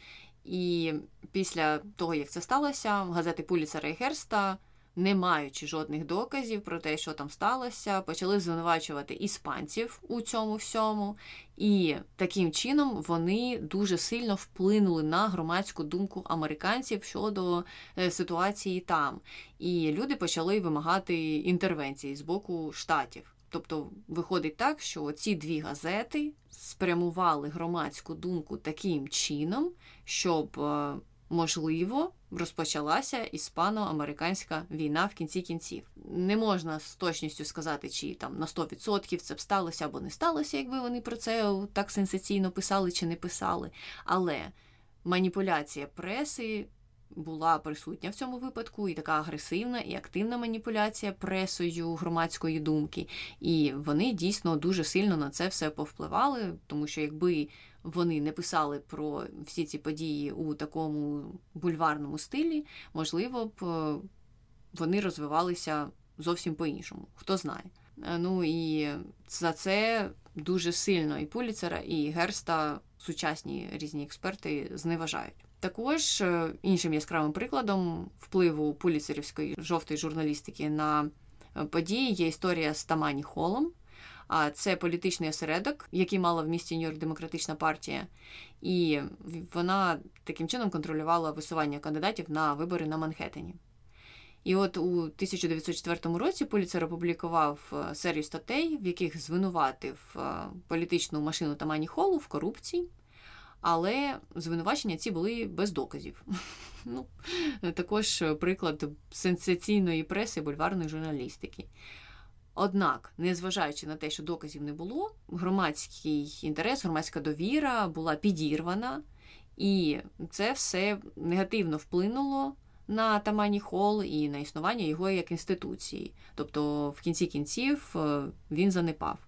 І після того, як це сталося, газети Пуліцера і Херста не маючи жодних доказів про те, що там сталося, почали звинувачувати іспанців у цьому всьому, і таким чином вони дуже сильно вплинули на громадську думку американців щодо е, ситуації там. І люди почали вимагати інтервенції з боку штатів. Тобто виходить так, що ці дві газети спрямували громадську думку таким чином, щоб е, можливо, розпочалася іспано-американська війна в кінці кінців. Не можна з точністю сказати, чи там на 100% це б сталося або не сталося, якби вони про це так сенсаційно писали чи не писали. Але маніпуляція преси. Була присутня в цьому випадку і така агресивна і активна маніпуляція пресою громадської думки, і вони дійсно дуже сильно на це все повпливали, тому що якби вони не писали про всі ці події у такому бульварному стилі, можливо б е, вони розвивалися зовсім по-іншому. Хто знає. Е, ну і за це дуже сильно і Пуліцера, і Герста сучасні різні експерти зневажають. Також е, іншим яскравим прикладом впливу пуліцерівської жовтої журналістики на події є історія з Тамані Холом. А це політичний осередок, який мала в місті Нью-Йорк демократична партія, і вона таким чином контролювала висування кандидатів на вибори на Манхеттені. І от у 1904 році Поліцер опублікував е, серію статей, в яких звинуватив е, політичну машину Тамані Холу в корупції, але звинувачення ці були без доказів. Ну, Також приклад сенсаційної преси бульварної журналістики. Однак, незважаючи на те, що доказів не було, громадський інтерес, громадська довіра була підірвана, і це все негативно вплинуло на Тамані Хол і на існування його як інституції. Тобто, в кінці кінців е, він занепав.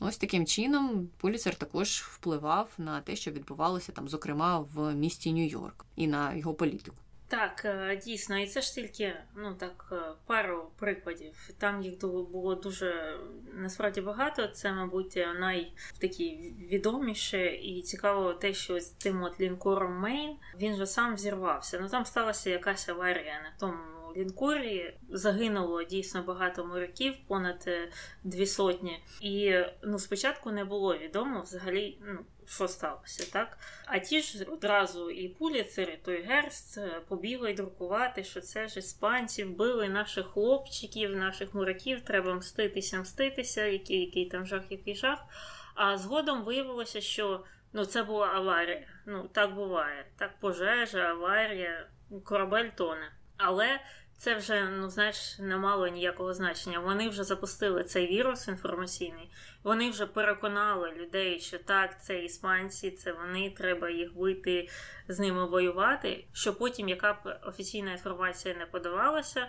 Ось таким чином Пуліцер також впливав на те, що відбувалося там, зокрема в місті Нью-Йорк, і на його політику. Так, е, дійсно, і це ж тільки ну так е, пару прикладів. Там їх було дуже насправді багато. Це, мабуть, найтакі відоміше і цікаво те, що з тим от лінкором Мейн він же сам взірвався. Ну там сталася якась аварія на тому лінкорі. Загинуло дійсно багато моряків, понад е, дві сотні. І ну спочатку не було відомо взагалі. ну, що сталося, так? А ті ж одразу і Пуліцер, і той Герст е, побігли друкувати, що це ж іспанці вбили наших хлопчиків, наших моряків, треба мститися, мститися, який який там жах, який жах. А згодом виявилося, що ну, це була аварія. Ну, так буває. Так, пожежа, аварія, корабель тоне. Але це вже, ну знаєш, не мало ніякого значення. Вони вже запустили цей вірус інформаційний, вони вже переконали людей, що так, це іспанці, це вони, треба їх вийти з ними воювати. Що потім, яка б офіційна інформація не подавалася,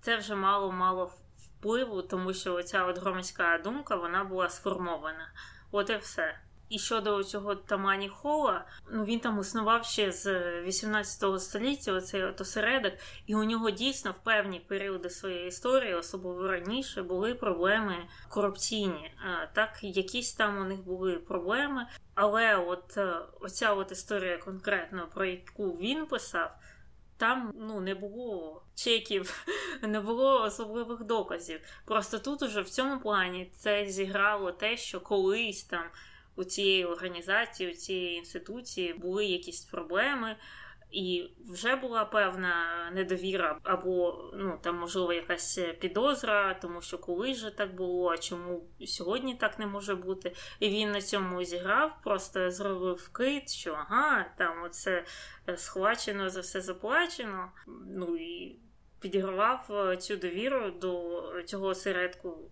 це вже мало-мало впливу, тому що оця от громадська думка вона була сформована. От і все. І щодо цього Тамані Хола, ну він там існував ще з 18 століття, оцей от осередок, і у нього дійсно в певні періоди своєї історії, особливо раніше, були проблеми корупційні. Так, якісь там у них були проблеми, але от е, оця от історія конкретно про яку він писав. Там ну не було чеків, не було особливих доказів. Просто тут уже в цьому плані це зіграло те, що колись там у цієї організації, у цієї інституції були якісь проблеми. І вже була певна недовіра, або ну там можливо якась підозра, тому що коли ж так було, а чому сьогодні так не може бути. І він на цьому зіграв, просто зробив кит, що ага, там оце схвачено за все заплачено. Ну і підігравав цю довіру до цього осередку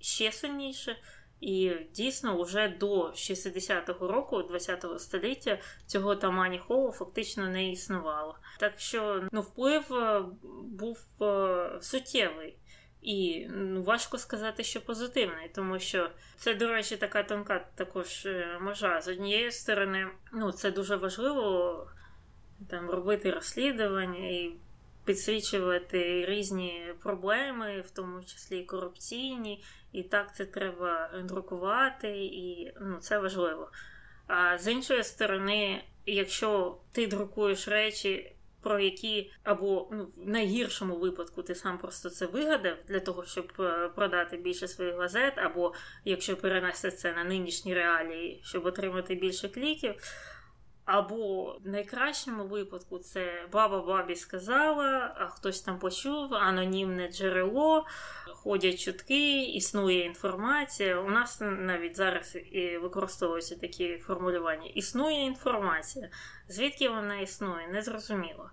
ще сильніше. І дійсно, вже до 60-го року, 20-го століття, цього Тамані Холу фактично не існувало. Так що ну, вплив е, був е, суттєвий. І ну, важко сказати, що позитивний, тому що це, до речі, така тонка також е, межа. З однієї сторони, ну це дуже важливо там робити розслідування і підсвічувати різні проблеми, в тому числі і корупційні, і так це треба друкувати, і ну, це важливо. А з іншої сторони, якщо ти друкуєш речі, про які або ну, в найгіршому випадку ти сам просто це вигадав для того, щоб е, продати більше своїх газет, або якщо перенести це на нинішні реалії, щоб отримати більше кліків. Або в найкращому випадку це баба бабі сказала, а хтось там почув, анонімне джерело, ходять чутки, існує інформація. У нас навіть зараз і використовуються такі формулювання. Існує інформація. Звідки вона існує, незрозуміло.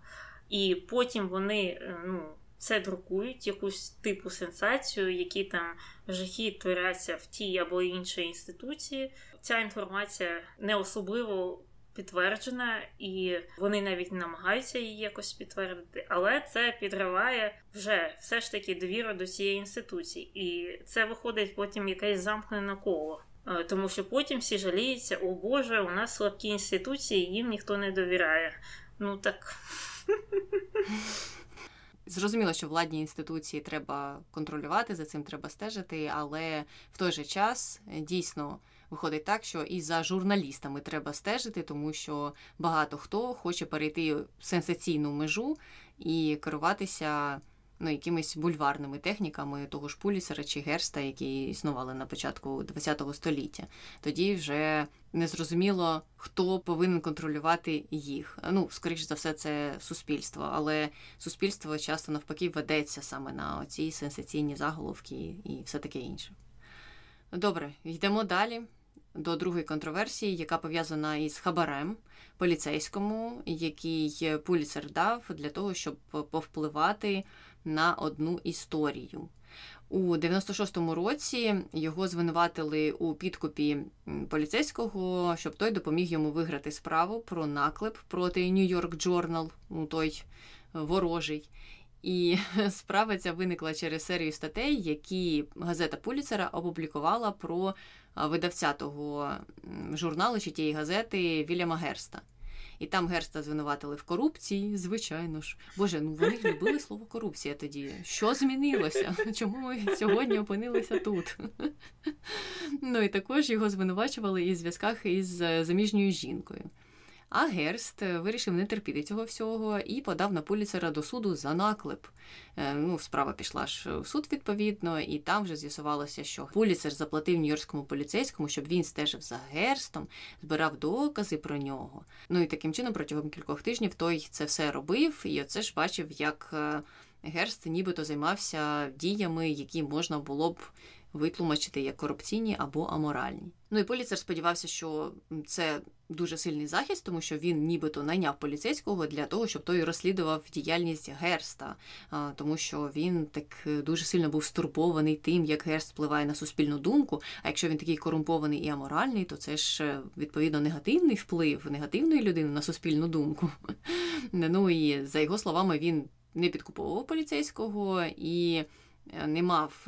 І потім вони е, ну, це друкують, якусь типу сенсацію, які там жахи творяться в тій або іншій інституції. Ця інформація не особливо підтверджена, і вони навіть намагаються її якось підтвердити, але це підриває вже все ж таки довіру до цієї інституції, і це виходить потім якесь замкнене коло. Е, тому що потім всі жаліються, о Боже, у нас слабкі інституції, їм ніхто не довіряє. Ну так. Зрозуміло, що владні інституції треба контролювати, за цим треба стежити, але в той же час дійсно виходить так, що і за журналістами треба стежити, тому що багато хто хоче перейти сенсаційну межу і керуватися ну, якимись бульварними техніками того ж Пулісера чи Герста, які існували на початку ХХ століття. Тоді вже незрозуміло, хто повинен контролювати їх. Ну, скоріш за все, це суспільство, але суспільство часто навпаки ведеться саме на ці сенсаційні заголовки і все таке інше. Добре, йдемо далі до другої контроверсії, яка пов'язана із хабарем поліцейському, який Пуліцер дав для того, щоб повпливати на одну історію. У 96-му році його звинуватили у підкупі поліцейського, щоб той допоміг йому виграти справу про наклеп проти Нью-Йорк Джорнал, ну той ворожий. І справа ця виникла через серію статей, які газета Пуліцера опублікувала про видавця того журналу чи тієї газети Вільяма Герста. І там Герста звинуватили в корупції, звичайно ж. Боже, ну вони любили слово корупція тоді. Що змінилося? Чому ми сьогодні опинилися тут? Ну і також його звинувачували і в зв'язках із е, заміжньою жінкою. А Герст е, вирішив не терпіти цього всього і подав на Пуліцера до суду за наклеп. Е, ну, Справа пішла ж в суд відповідно, і там вже з'ясувалося, що Пуліцер заплатив нью-йоркському поліцейському, щоб він стежив за Герстом, збирав докази про нього. Ну і таким чином протягом кількох тижнів той це все робив, і оце ж бачив, як е, Герст нібито займався діями, які можна було б витлумачити як корупційні або аморальні. Ну і поліцер сподівався, що це дуже сильний захист, тому що він нібито найняв поліцейського для того, щоб той розслідував діяльність Герста, тому що він так е, дуже сильно був стурбований тим, як Герст впливає на суспільну думку. А якщо він такий корумпований і аморальний, то це ж е, відповідно негативний вплив негативної людини на суспільну думку. Ну і за його словами, він не підкуповував поліцейського і. Е, не мав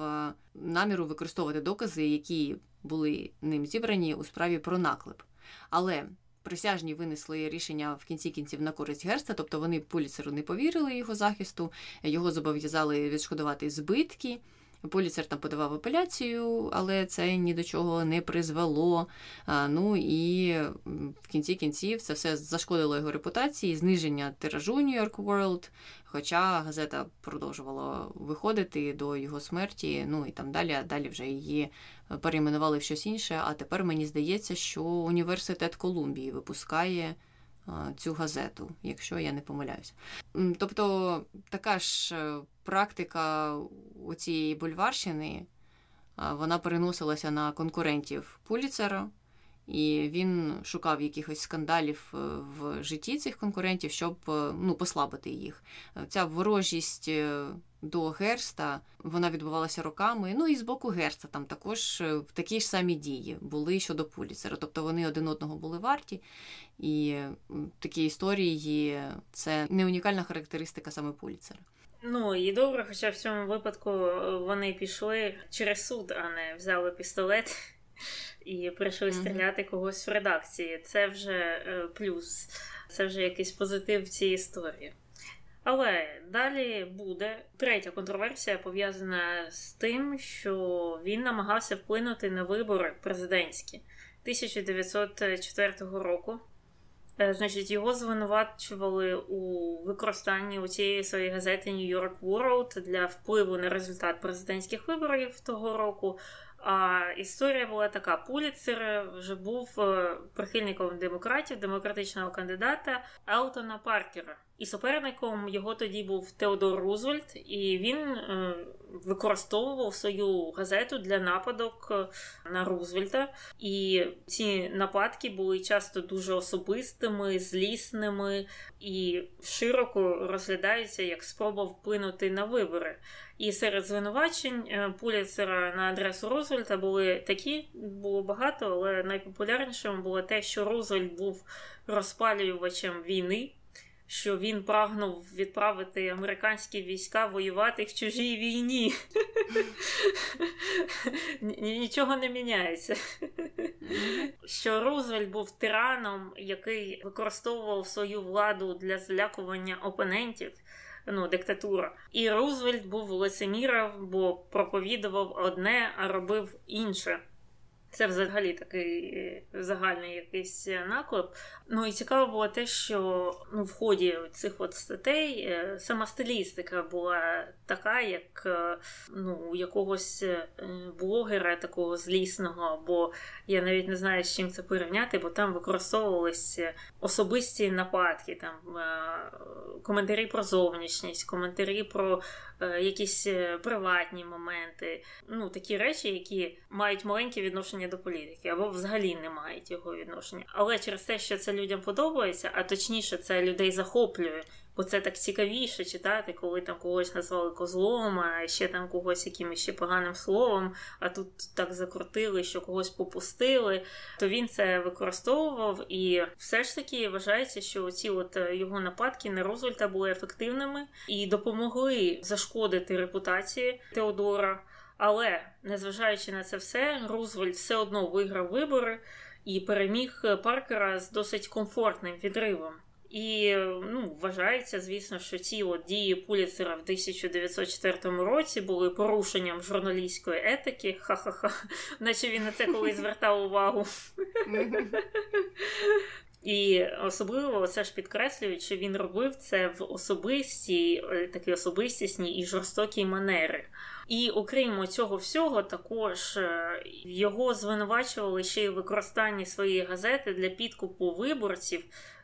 наміру використовувати докази, які були ним зібрані у справі про наклеп. Але присяжні винесли рішення в кінці кінців на користь Герста, тобто вони поліцеру не повірили його захисту, його зобов'язали відшкодувати збитки. Поліцер там подавав апеляцію, але це ні до чого не призвело. Ну і в кінці кінців це все зашкодило його репутації, зниження тиражу New York World, Хоча газета продовжувала виходити до його смерті. Ну і там далі, далі вже її перейменували в щось інше. А тепер мені здається, що університет Колумбії випускає цю газету, якщо я не помиляюся. Тобто така ж е, практика у цієї бульварщини вона переносилася на конкурентів Пуліцера, і він шукав якихось скандалів е, в житті цих конкурентів, щоб е, ну, послабити їх. Ця ворожість до Герста вона відбувалася роками. Ну і з боку Герста там також е, такі ж самі дії були щодо Пуліцера. Тобто вони один одного були варті. І такі історії це не унікальна характеристика саме Пуліцера. Ну і добре, хоча в цьому випадку е, вони пішли через суд, а не взяли пістолет і прийшли mm-hmm. стріляти когось в редакції. Це вже е, плюс, це вже якийсь позитив в цій історії. Але далі буде третя контроверсія пов'язана з тим, що він намагався вплинути на вибори президентські 1904 року. Е, значить, його звинувачували у використанні у цієї своєї газети New York World для впливу на результат президентських виборів того року. А історія була така: Пуліцер вже був прихильником демократів, демократичного кандидата Елтона Паркера. І суперником його тоді був Теодор Рузвельт, і він е, використовував свою газету для нападок е, на Рузвельта. І ці нападки були часто дуже особистими, злісними і широко розглядаються як спроба вплинути на вибори. І серед звинувачень е, Пуліцера на адресу Рузвельта були такі, було багато, але найпопулярнішим було те, що Рузвельт був розпалювачем війни що він прагнув відправити американські війська воювати в чужій війні. Нічого не міняється. Що Рузвельт був тираном, який використовував свою владу для залякування опонентів. Ну, диктатура. І Рузвельт був лицеміром, бо проповідував одне, а робив інше. Це взагалі такий е, загальний якийсь е, наклеп. Ну і цікаво було те, що ну, в ході цих от статей е, сама стилістика була така, як ну, у якогось блогера такого злісного, або я навіть не знаю, з чим це порівняти, бо там використовувалися особисті нападки, там коментарі про зовнішність, коментарі про якісь приватні моменти. Ну, такі речі, які мають маленьке відношення до політики, або взагалі не мають його відношення. Але через те, що це людям подобається, а точніше, це людей захоплює, бо це так цікавіше читати, коли там когось назвали козлом, а ще там когось якимось ще поганим словом, а тут так закрутили, що когось попустили, то він це використовував і все ж таки вважається, що ці от е, його нападки на Рузвельта були ефективними і допомогли зашкодити репутації Теодора. Але незважаючи на це все, Рузвельт все одно виграв вибори і переміг Паркера з досить комфортним відривом. І ну, вважається, звісно, що ці от дії Пуліцера в 1904 році були порушенням журналістської етики. Ха-ха-ха, наче він на це колись звертав увагу. І особливо це ж підкреслюють, що він робив це в особистій, е, такі особистісні і жорстокій манери. І окрім цього всього, також е, його звинувачували ще й використанні своєї газети для підкупу виборців.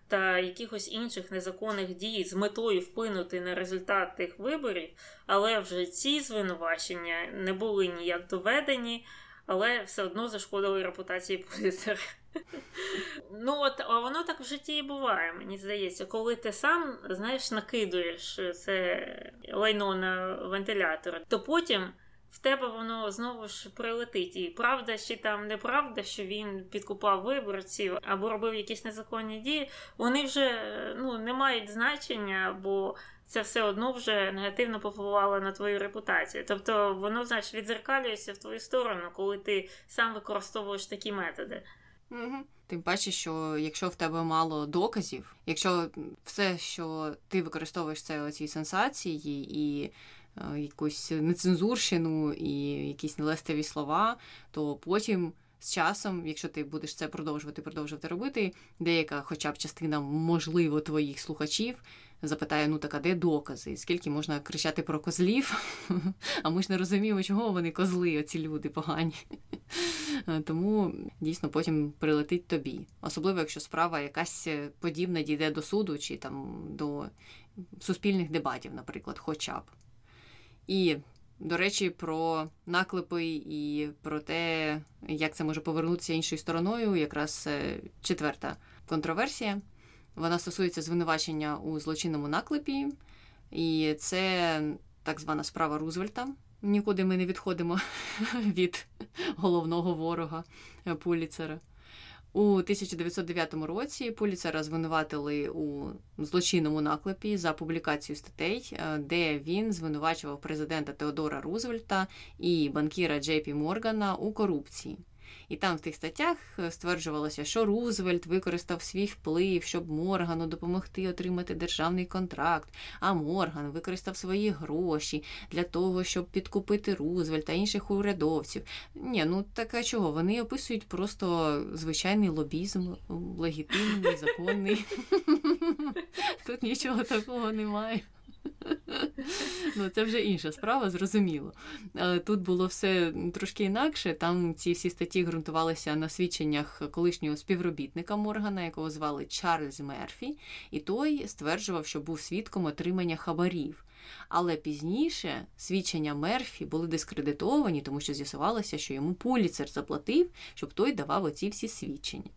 Та якихось інших незаконних дій з метою вплинути на результат тих виборів, але вже ці звинувачення не були ніяк доведені, але все одно зашкодили репутації Пуліцера. Ну, от, а воно так в житті і буває, мені здається, коли ти сам, знаєш, накидуєш це лайно на вентилятор, то потім. В тебе воно знову ж прилетить. І правда чи там неправда, що він підкупав виборців або робив якісь незаконні дії, вони вже ну, не мають значення, бо це все одно вже негативно попливало на твою репутацію. Тобто воно, знаєш, відзеркалюється в твою сторону, коли ти сам використовуєш такі методи. Угу. Тим паче, що якщо в тебе мало доказів, якщо все, що ти використовуєш, це оці сенсації і е, якусь нецензурщину і якісь нелестиві слова, то потім. З часом, якщо ти будеш це продовжувати продовжувати робити, деяка, хоча б частина, можливо, твоїх слухачів запитає: ну так, а де докази? Скільки можна кричати про козлів? А ми ж не розуміємо, чого вони козли, оці люди погані. Тому дійсно потім прилетить тобі. Особливо, якщо справа якась подібна дійде до суду чи там до суспільних дебатів, наприклад, хоча б. І до речі, про наклепи і про те, як це може повернутися іншою стороною, якраз е, четверта контроверсія. Вона стосується звинувачення у злочинному наклепі, і це так звана справа Рузвельта. Нікуди ми не відходимо від головного ворога Пуліцера. У 1909 році Пуліцера звинуватили у злочинному наклепі за публікацію статей, е, де він звинувачував президента Теодора Рузвельта і банкіра Джейпі Моргана у корупції. І там в тих статтях е, стверджувалося, що Рузвельт використав свій вплив, щоб Моргану допомогти отримати державний контракт. А Морган використав свої гроші для того, щоб підкупити Рузвельта та інших урядовців. Ні, ну таке чого? Вони описують просто звичайний лобізм, легітимний, законний. Тут нічого такого немає. Ну, Це вже інша справа, зрозуміло. Тут було все трошки інакше. Там ці всі статті ґрунтувалися на свідченнях колишнього співробітника Моргана, якого звали Чарльз Мерфі, і той стверджував, що був свідком отримання хабарів. Але пізніше свідчення Мерфі були дискредитовані, тому що з'ясувалося, що йому Пуліцер заплатив, щоб той давав оці всі свідчення.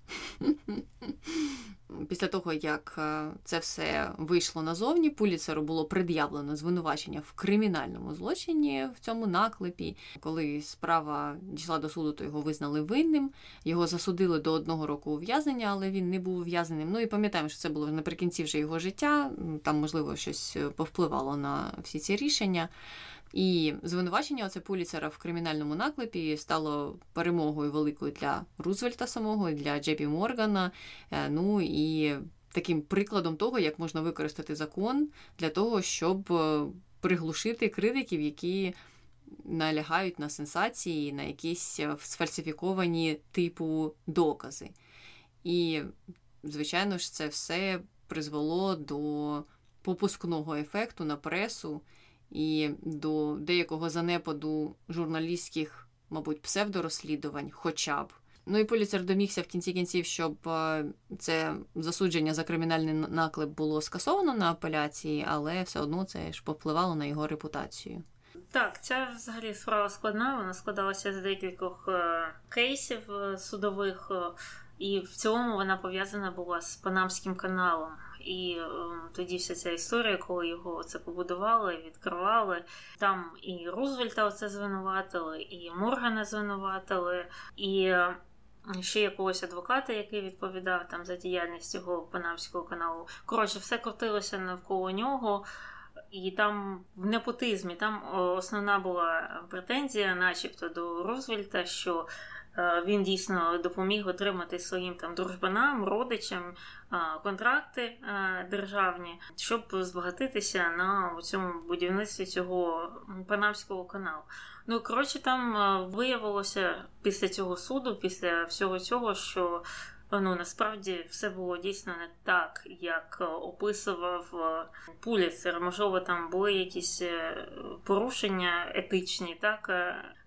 Після того, як е, це все вийшло назовні, Пуліцеру було пред'явлено звинувачення в кримінальному злочині в цьому наклепі. Коли справа дійшла до суду, то його визнали винним. Його засудили до одного року ув'язнення, але він не був ув'язненим. Ну і пам'ятаємо, що це було наприкінці вже його життя. Там, можливо, щось повпливало на всі ці рішення. І звинувачення оце Пуліцера в кримінальному наклепі стало перемогою великою для Рузвельта самого, для Джепі Моргана. Е, ну і таким прикладом того, як можна використати закон для того, щоб е, приглушити критиків, які налягають на сенсації, на якісь е, сфальсифіковані типу докази. І, звичайно ж, це все призвело до попускного ефекту на пресу і до деякого занепаду журналістських, мабуть, псевдорозслідувань, хоча б. Ну і поліцер домігся в кінці кінців, щоб е, це засудження за кримінальний наклеп було скасовано на апеляції, але все одно це ж попливало на його репутацію. Так, ця взагалі справа складна. Вона складалася з декількох е, кейсів е, судових, і в цілому вона пов'язана була з Панамським каналом. І е, тоді вся ця історія, коли його це побудували, відкривали. Там і Рузвельта оце звинуватили, і Моргана звинуватили, і е, ще якогось адвоката, який відповідав там за діяльність цього Панамського каналу. Коротше, все крутилося навколо нього. І там в непотизмі там основна була претензія, начебто, до Рузвельта, що Е, він дійсно допоміг отримати своїм там дружбанам, родичам е, контракти е, державні, щоб збагатитися на цьому будівництві цього Панамського каналу. Ну коротше, там виявилося після цього суду, після всього цього, що ну насправді все було дійсно не так, як описував Пуліцер. Можливо, там були якісь порушення етичні, так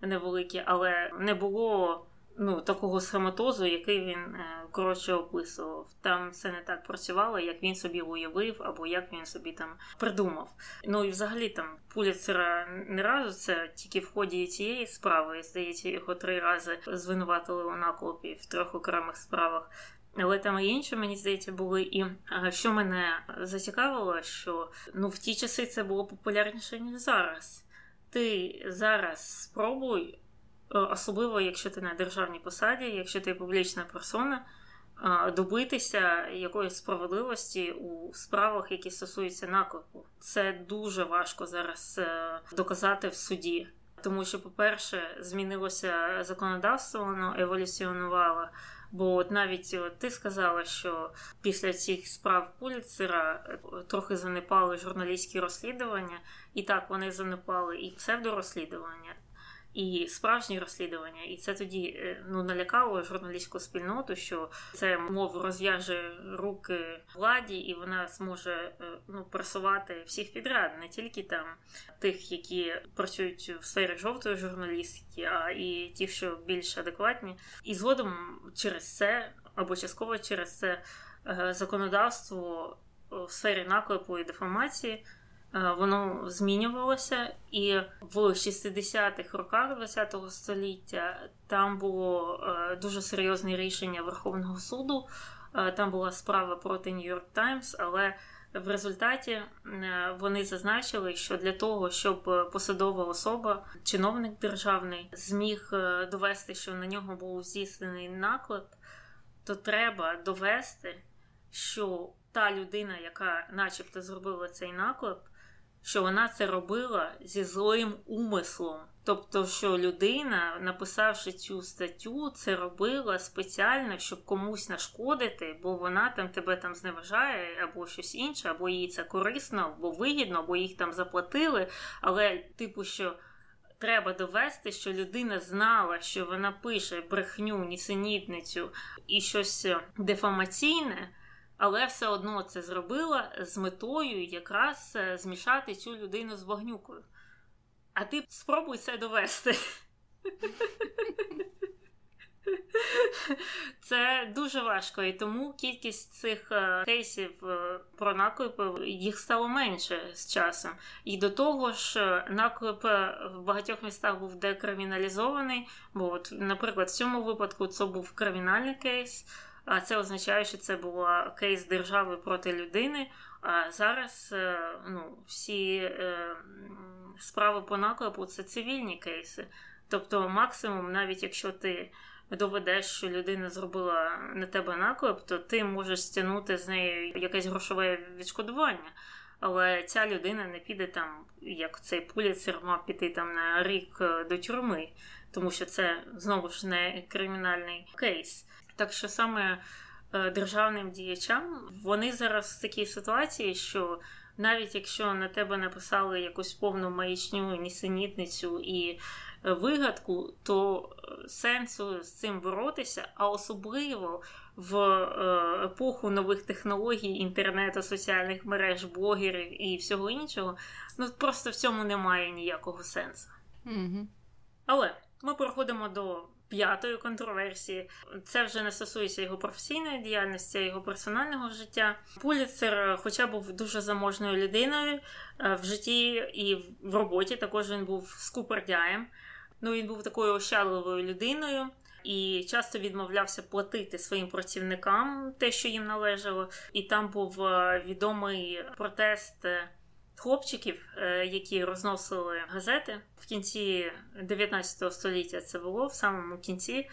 невеликі, але не було ну, такого схематозу, який він е, коротше описував. Там все не так працювало, як він собі уявив, або як він собі там придумав. Ну і взагалі там Пуліцера не разу це тільки в ході цієї справи, здається, його три рази звинуватили у наклопі в трьох окремих справах. Але там і інші, мені здається, були. І е, що мене зацікавило, що ну в ті часи це було популярніше, ніж зараз. Ти зараз спробуй особливо, якщо ти на державній посаді, якщо ти публічна персона, добитися якоїсь справедливості у справах, які стосуються наклепу. Це дуже важко зараз е, доказати в суді. Тому що, по-перше, змінилося законодавство, воно еволюціонувало. Бо от навіть от ти сказала, що після цих справ Пуліцера е, трохи занепали журналістські розслідування, і так вони занепали і псевдорозслідування і справжні розслідування. І це тоді е, ну налякало журналістську спільноту, що це мов розв'яже руки владі, і вона зможе е, ну просувати всіх підряд, не тільки там тих, які працюють в сфері жовтої журналістики, а і ті, що більш адекватні. І згодом через це або частково через це е, законодавство в сфері наклепу і деформації. Е, воно змінювалося, і в 60-х роках ХХ століття там було е, дуже серйозне рішення Верховного суду. Е, там була справа проти Нью-Йорк Таймс, але в результаті вони зазначили, що для того, щоб посадова особа, чиновник державний, зміг довести, що на нього був здійснений наклеп, то треба довести, що та людина, яка, начебто, зробила цей наклеп, що вона це робила зі злим умислом. Тобто, що людина, написавши цю статтю, це робила спеціально, щоб комусь нашкодити, бо вона там тебе там зневажає, або щось інше, або їй це корисно, або вигідно, або їх там заплатили. Але, типу, що треба довести, що людина знала, що вона пише брехню, нісенітницю і щось дефамаційне але все одно це зробила з метою якраз е, змішати цю людину з вогнюкою. А ти спробуй це довести. Це дуже важко, і тому кількість цих е, кейсів е, про наклепи їх стало менше з часом. І до того ж, наклеп в багатьох містах був декриміналізований. Бо, от, наприклад, в цьому випадку це був кримінальний кейс. А це означає, що це була кейс держави проти людини. А зараз е, ну, всі е, справи по наклепу це цивільні кейси. Тобто, максимум, навіть якщо ти доведеш, що людина зробила на тебе наклеп, то ти можеш стягнути з неї якесь грошове відшкодування. Але ця людина не піде там, як цей пуліцер мав піти там на рік е, до тюрми, тому що це знову ж не кримінальний кейс. Так що саме е, державним діячам вони зараз в такій ситуації, що навіть якщо на тебе написали якусь повну маячню, нісенітницю і е, вигадку, то е, сенсу з цим боротися, а особливо в епоху нових технологій, інтернету, соціальних мереж, блогерів і всього іншого, ну просто в цьому немає ніякого сенсу. Угу. Але ми переходимо до п'ятої контроверсії. Це вже не стосується його професійної діяльності, його персонального життя. Пуліцер, хоча був дуже заможною людиною е, в житті і в роботі, також він був скупердяєм. Ну, він був такою ощадливою людиною. І часто відмовлявся платити своїм працівникам те, що їм належало. І там був е, відомий протест е, хлопчиків, е, які розносили газети в кінці 19 століття. Це було в самому кінці.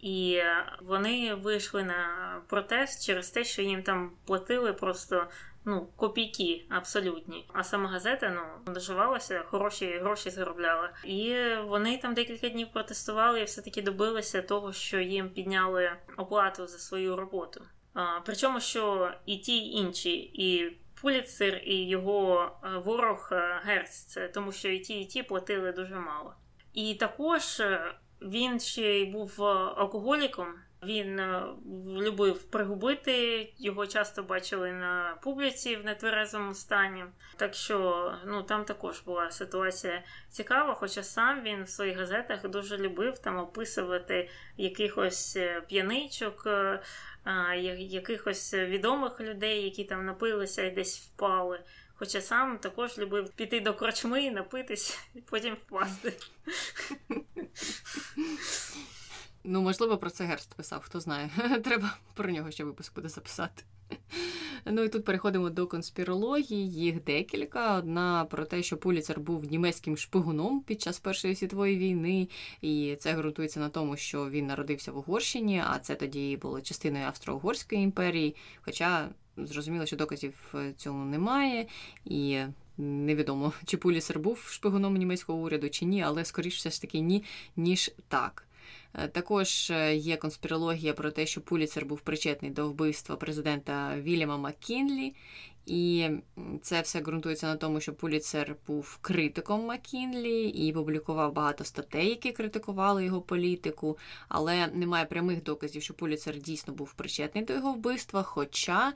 І вони вийшли на протест через те, що їм там платили просто ну, копійки абсолютні. А сама газета ну наживалася, хороші гроші заробляла. І вони там декілька днів протестували і все-таки добилися того, що їм підняли оплату за свою роботу. А, Причому що і ті, і інші, і Пуліцер і його е, ворог е, Герц, тому що і ті, і ті платили дуже мало. І також е, він ще й був алкоголіком. Він любив пригубити, його часто бачили на публіці в нетверезому стані. Так що ну там також була ситуація цікава, хоча сам він в своїх газетах дуже любив там описувати якихось п'яничок, якихось відомих людей, які там напилися і десь впали. Хоча сам також любив піти до корчми, напитись і потім впасти. Ну, можливо, про це Герст писав, хто знає. Треба про нього ще випуск буде записати. Ну і тут переходимо до конспірології. Їх декілька. Одна про те, що Пуліцер був німецьким шпигуном під час Першої світової війни, і це ґрунтується на тому, що він народився в Угорщині, а це тоді було частиною Австро-Угорської імперії. Хоча зрозуміло, що доказів цьому немає, і невідомо, чи Пуліцер був шпигуном німецького уряду чи ні, але скоріш все ж таки ні, ніж так. Е, також е, є конспірологія про те, що Пуліцер був причетний до вбивства президента Вільяма Маккінлі, і це все ґрунтується на тому, що Пуліцер був критиком Маккінлі і публікував багато статей, які критикували його політику, але немає прямих доказів, що Пуліцер дійсно був причетний до його вбивства. Хоча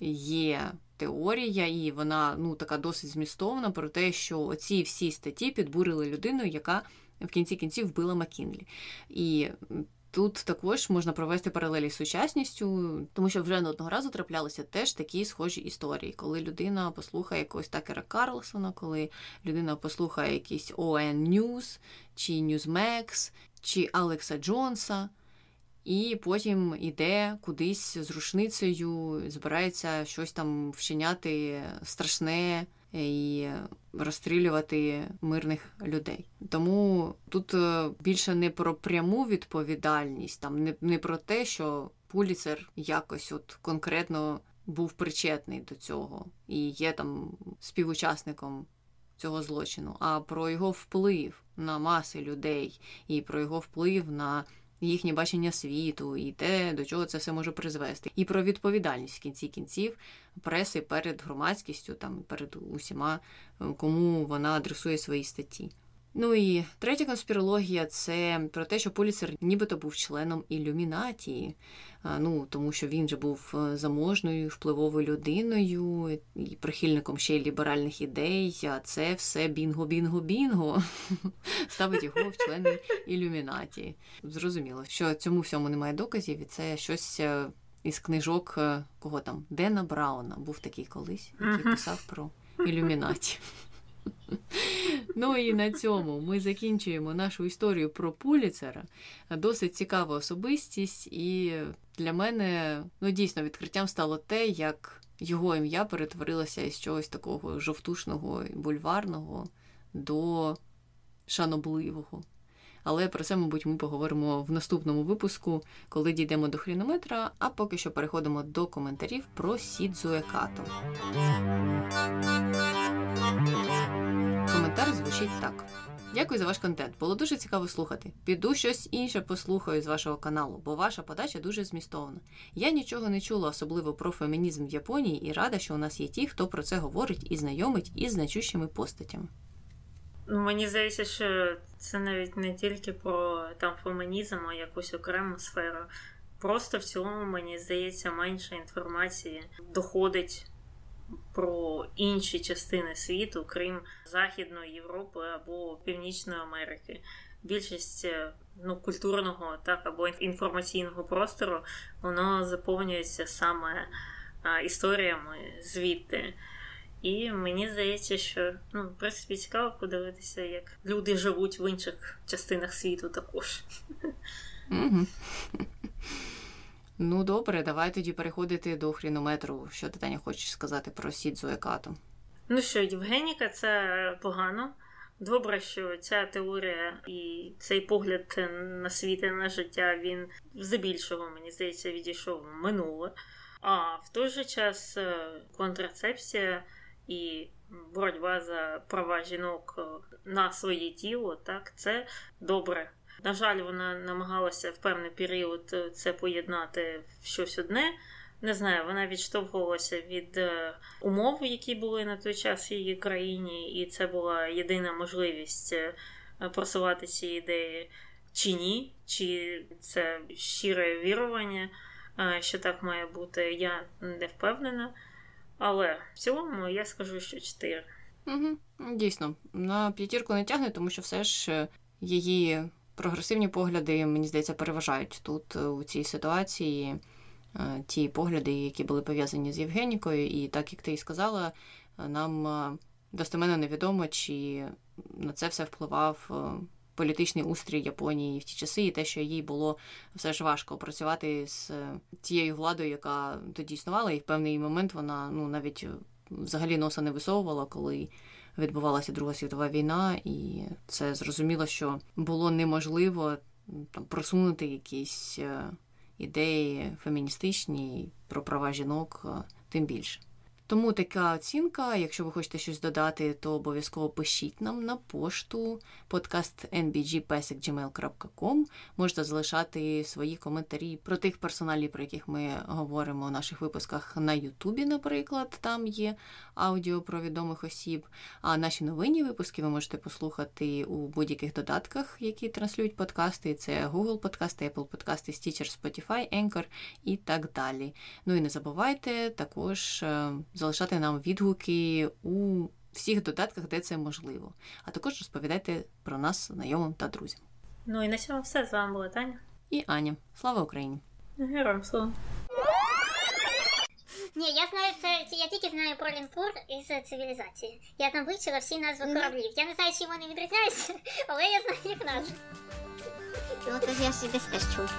є теорія, і вона ну така досить змістовна про те, що оці всі статті підбурили людину, яка в кінці кінців вбила Маккінлі. І Тут також можна провести паралелі з сучасністю, тому що вже не одного разу траплялися теж такі схожі історії, коли людина послухає якогось Такера Карлсона, коли людина послухає якийсь ON News, чи Newsmax, чи Алекса Джонса, і потім іде кудись з рушницею, збирається щось там вчиняти страшне і розстрілювати мирних людей. Тому тут е, більше не про пряму відповідальність, там не, не про те, що Пуліцер якось от конкретно був причетний до цього і є там співучасником цього злочину, а про його вплив на маси людей і про його вплив на їхнє бачення світу, і те, до чого це все може призвести, і про відповідальність в кінці кінців преси перед громадськістю, там перед усіма, кому вона адресує свої статті. Ну і третя конспірологія це про те, що Пуліцер нібито був членом ілюмінатії, ну тому що він же був е, заможною, впливовою людиною і прихильником ще й ліберальних ідей. А це все бінго-бінго-бінго ставить його в члени ілюмінатії. Зрозуміло, що цьому всьому немає доказів, і це щось. Е, із книжок е, кого там Дена Брауна був такий колись, який писав про ілюмінаті. Ну і на цьому ми закінчуємо нашу історію про Пуліцера. Досить цікава особистість, і для мене ну, дійсно відкриттям стало те, як його ім'я перетворилося із чогось такого жовтушного бульварного до шанобливого. Але про це, мабуть, ми поговоримо в наступному випуску, коли дійдемо до хрінометра, а поки що переходимо до коментарів про Сідзу Екато. Коментар звучить так. Дякую за ваш контент. Було дуже цікаво слухати. Піду щось інше послухаю з вашого каналу, бо ваша подача дуже змістовна. Я нічого не чула, особливо про фемінізм в Японії, і рада, що у нас є ті, хто про це говорить і знайомить із значущими постатями. Ну, Мені здається, що це навіть не тільки про там фемінізм, а якусь окрему сферу. Просто в цілому, мені здається, менше інформації доходить про інші частини світу, крім Західної Європи або Північної Америки. Більшість е, ну, культурного так або інформаційного простору воно заповнюється саме а, історіями звідти. І мені здається, що ну, в принципі цікаво подивитися, як люди живуть в інших частинах світу також. Ну, добре, давай тоді переходити до хрінометру. Що ти Таня, хочеш сказати про Сідзу Екату? Ну що, Євгеніка, це погано. Добре, що ця теорія і цей погляд на світ і на життя він здебільшого, мені здається, відійшов в минуле. А в той же час е, контрацепція і боротьба за права жінок е, на своє тіло, так, це добре. На жаль, вона намагалася в певний період е, це поєднати в щось одне. Не знаю, вона відштовхувалася від е, умов, які були на той час в її країні, і це була єдина можливість просувати ці ідеї чи ні, чи це щире вірування, що так має бути, я не впевнена. Але в цілому я скажу, що 4. Угу. Дійсно, на п'ятірку не тягне, тому що все ж е, її прогресивні погляди, мені здається, переважають тут е, у цій ситуації е, ті погляди, які були пов'язані з Євгенікою. І так як ти і сказала, нам достеменно невідомо, чи на це все впливав політичний устрій Японії в ті часи, і те, що їй було все ж важко працювати з тією владою, яка тоді існувала, і в певний момент вона ну навіть взагалі носа не висовувала, коли відбувалася Друга світова війна, і це зрозуміло, що було неможливо там просунути якісь е, ідеї феміністичні про права жінок, е, тим більше. Тому така оцінка. Якщо ви хочете щось додати, то обов'язково пишіть нам на пошту podcastnbgpesic.gmail.com. Можете залишати свої коментарі про тих персоналів, про яких ми говоримо в наших випусках на Ютубі, наприклад, там є аудіо про відомих осіб. А наші новинні випуски ви можете послухати у будь-яких додатках, які транслюють подкасти. Це Google подкасти, Apple подкасти, Stitcher, Spotify, Anchor і так далі. Ну і не забувайте також е, залишати нам відгуки у всіх додатках, де це можливо. А також розповідайте про нас знайомим та друзям. Ну і на цьому все з вами була Таня і Аня. Слава Україні! Героям слава! Ні, я знаю це. Я тільки знаю про лінкор із цивілізації. Я там вивчила всі назви кораблів. Я не знаю, чим вони відрізняються, але я знаю їх назви. Ну, це ж я ж десь теж чув.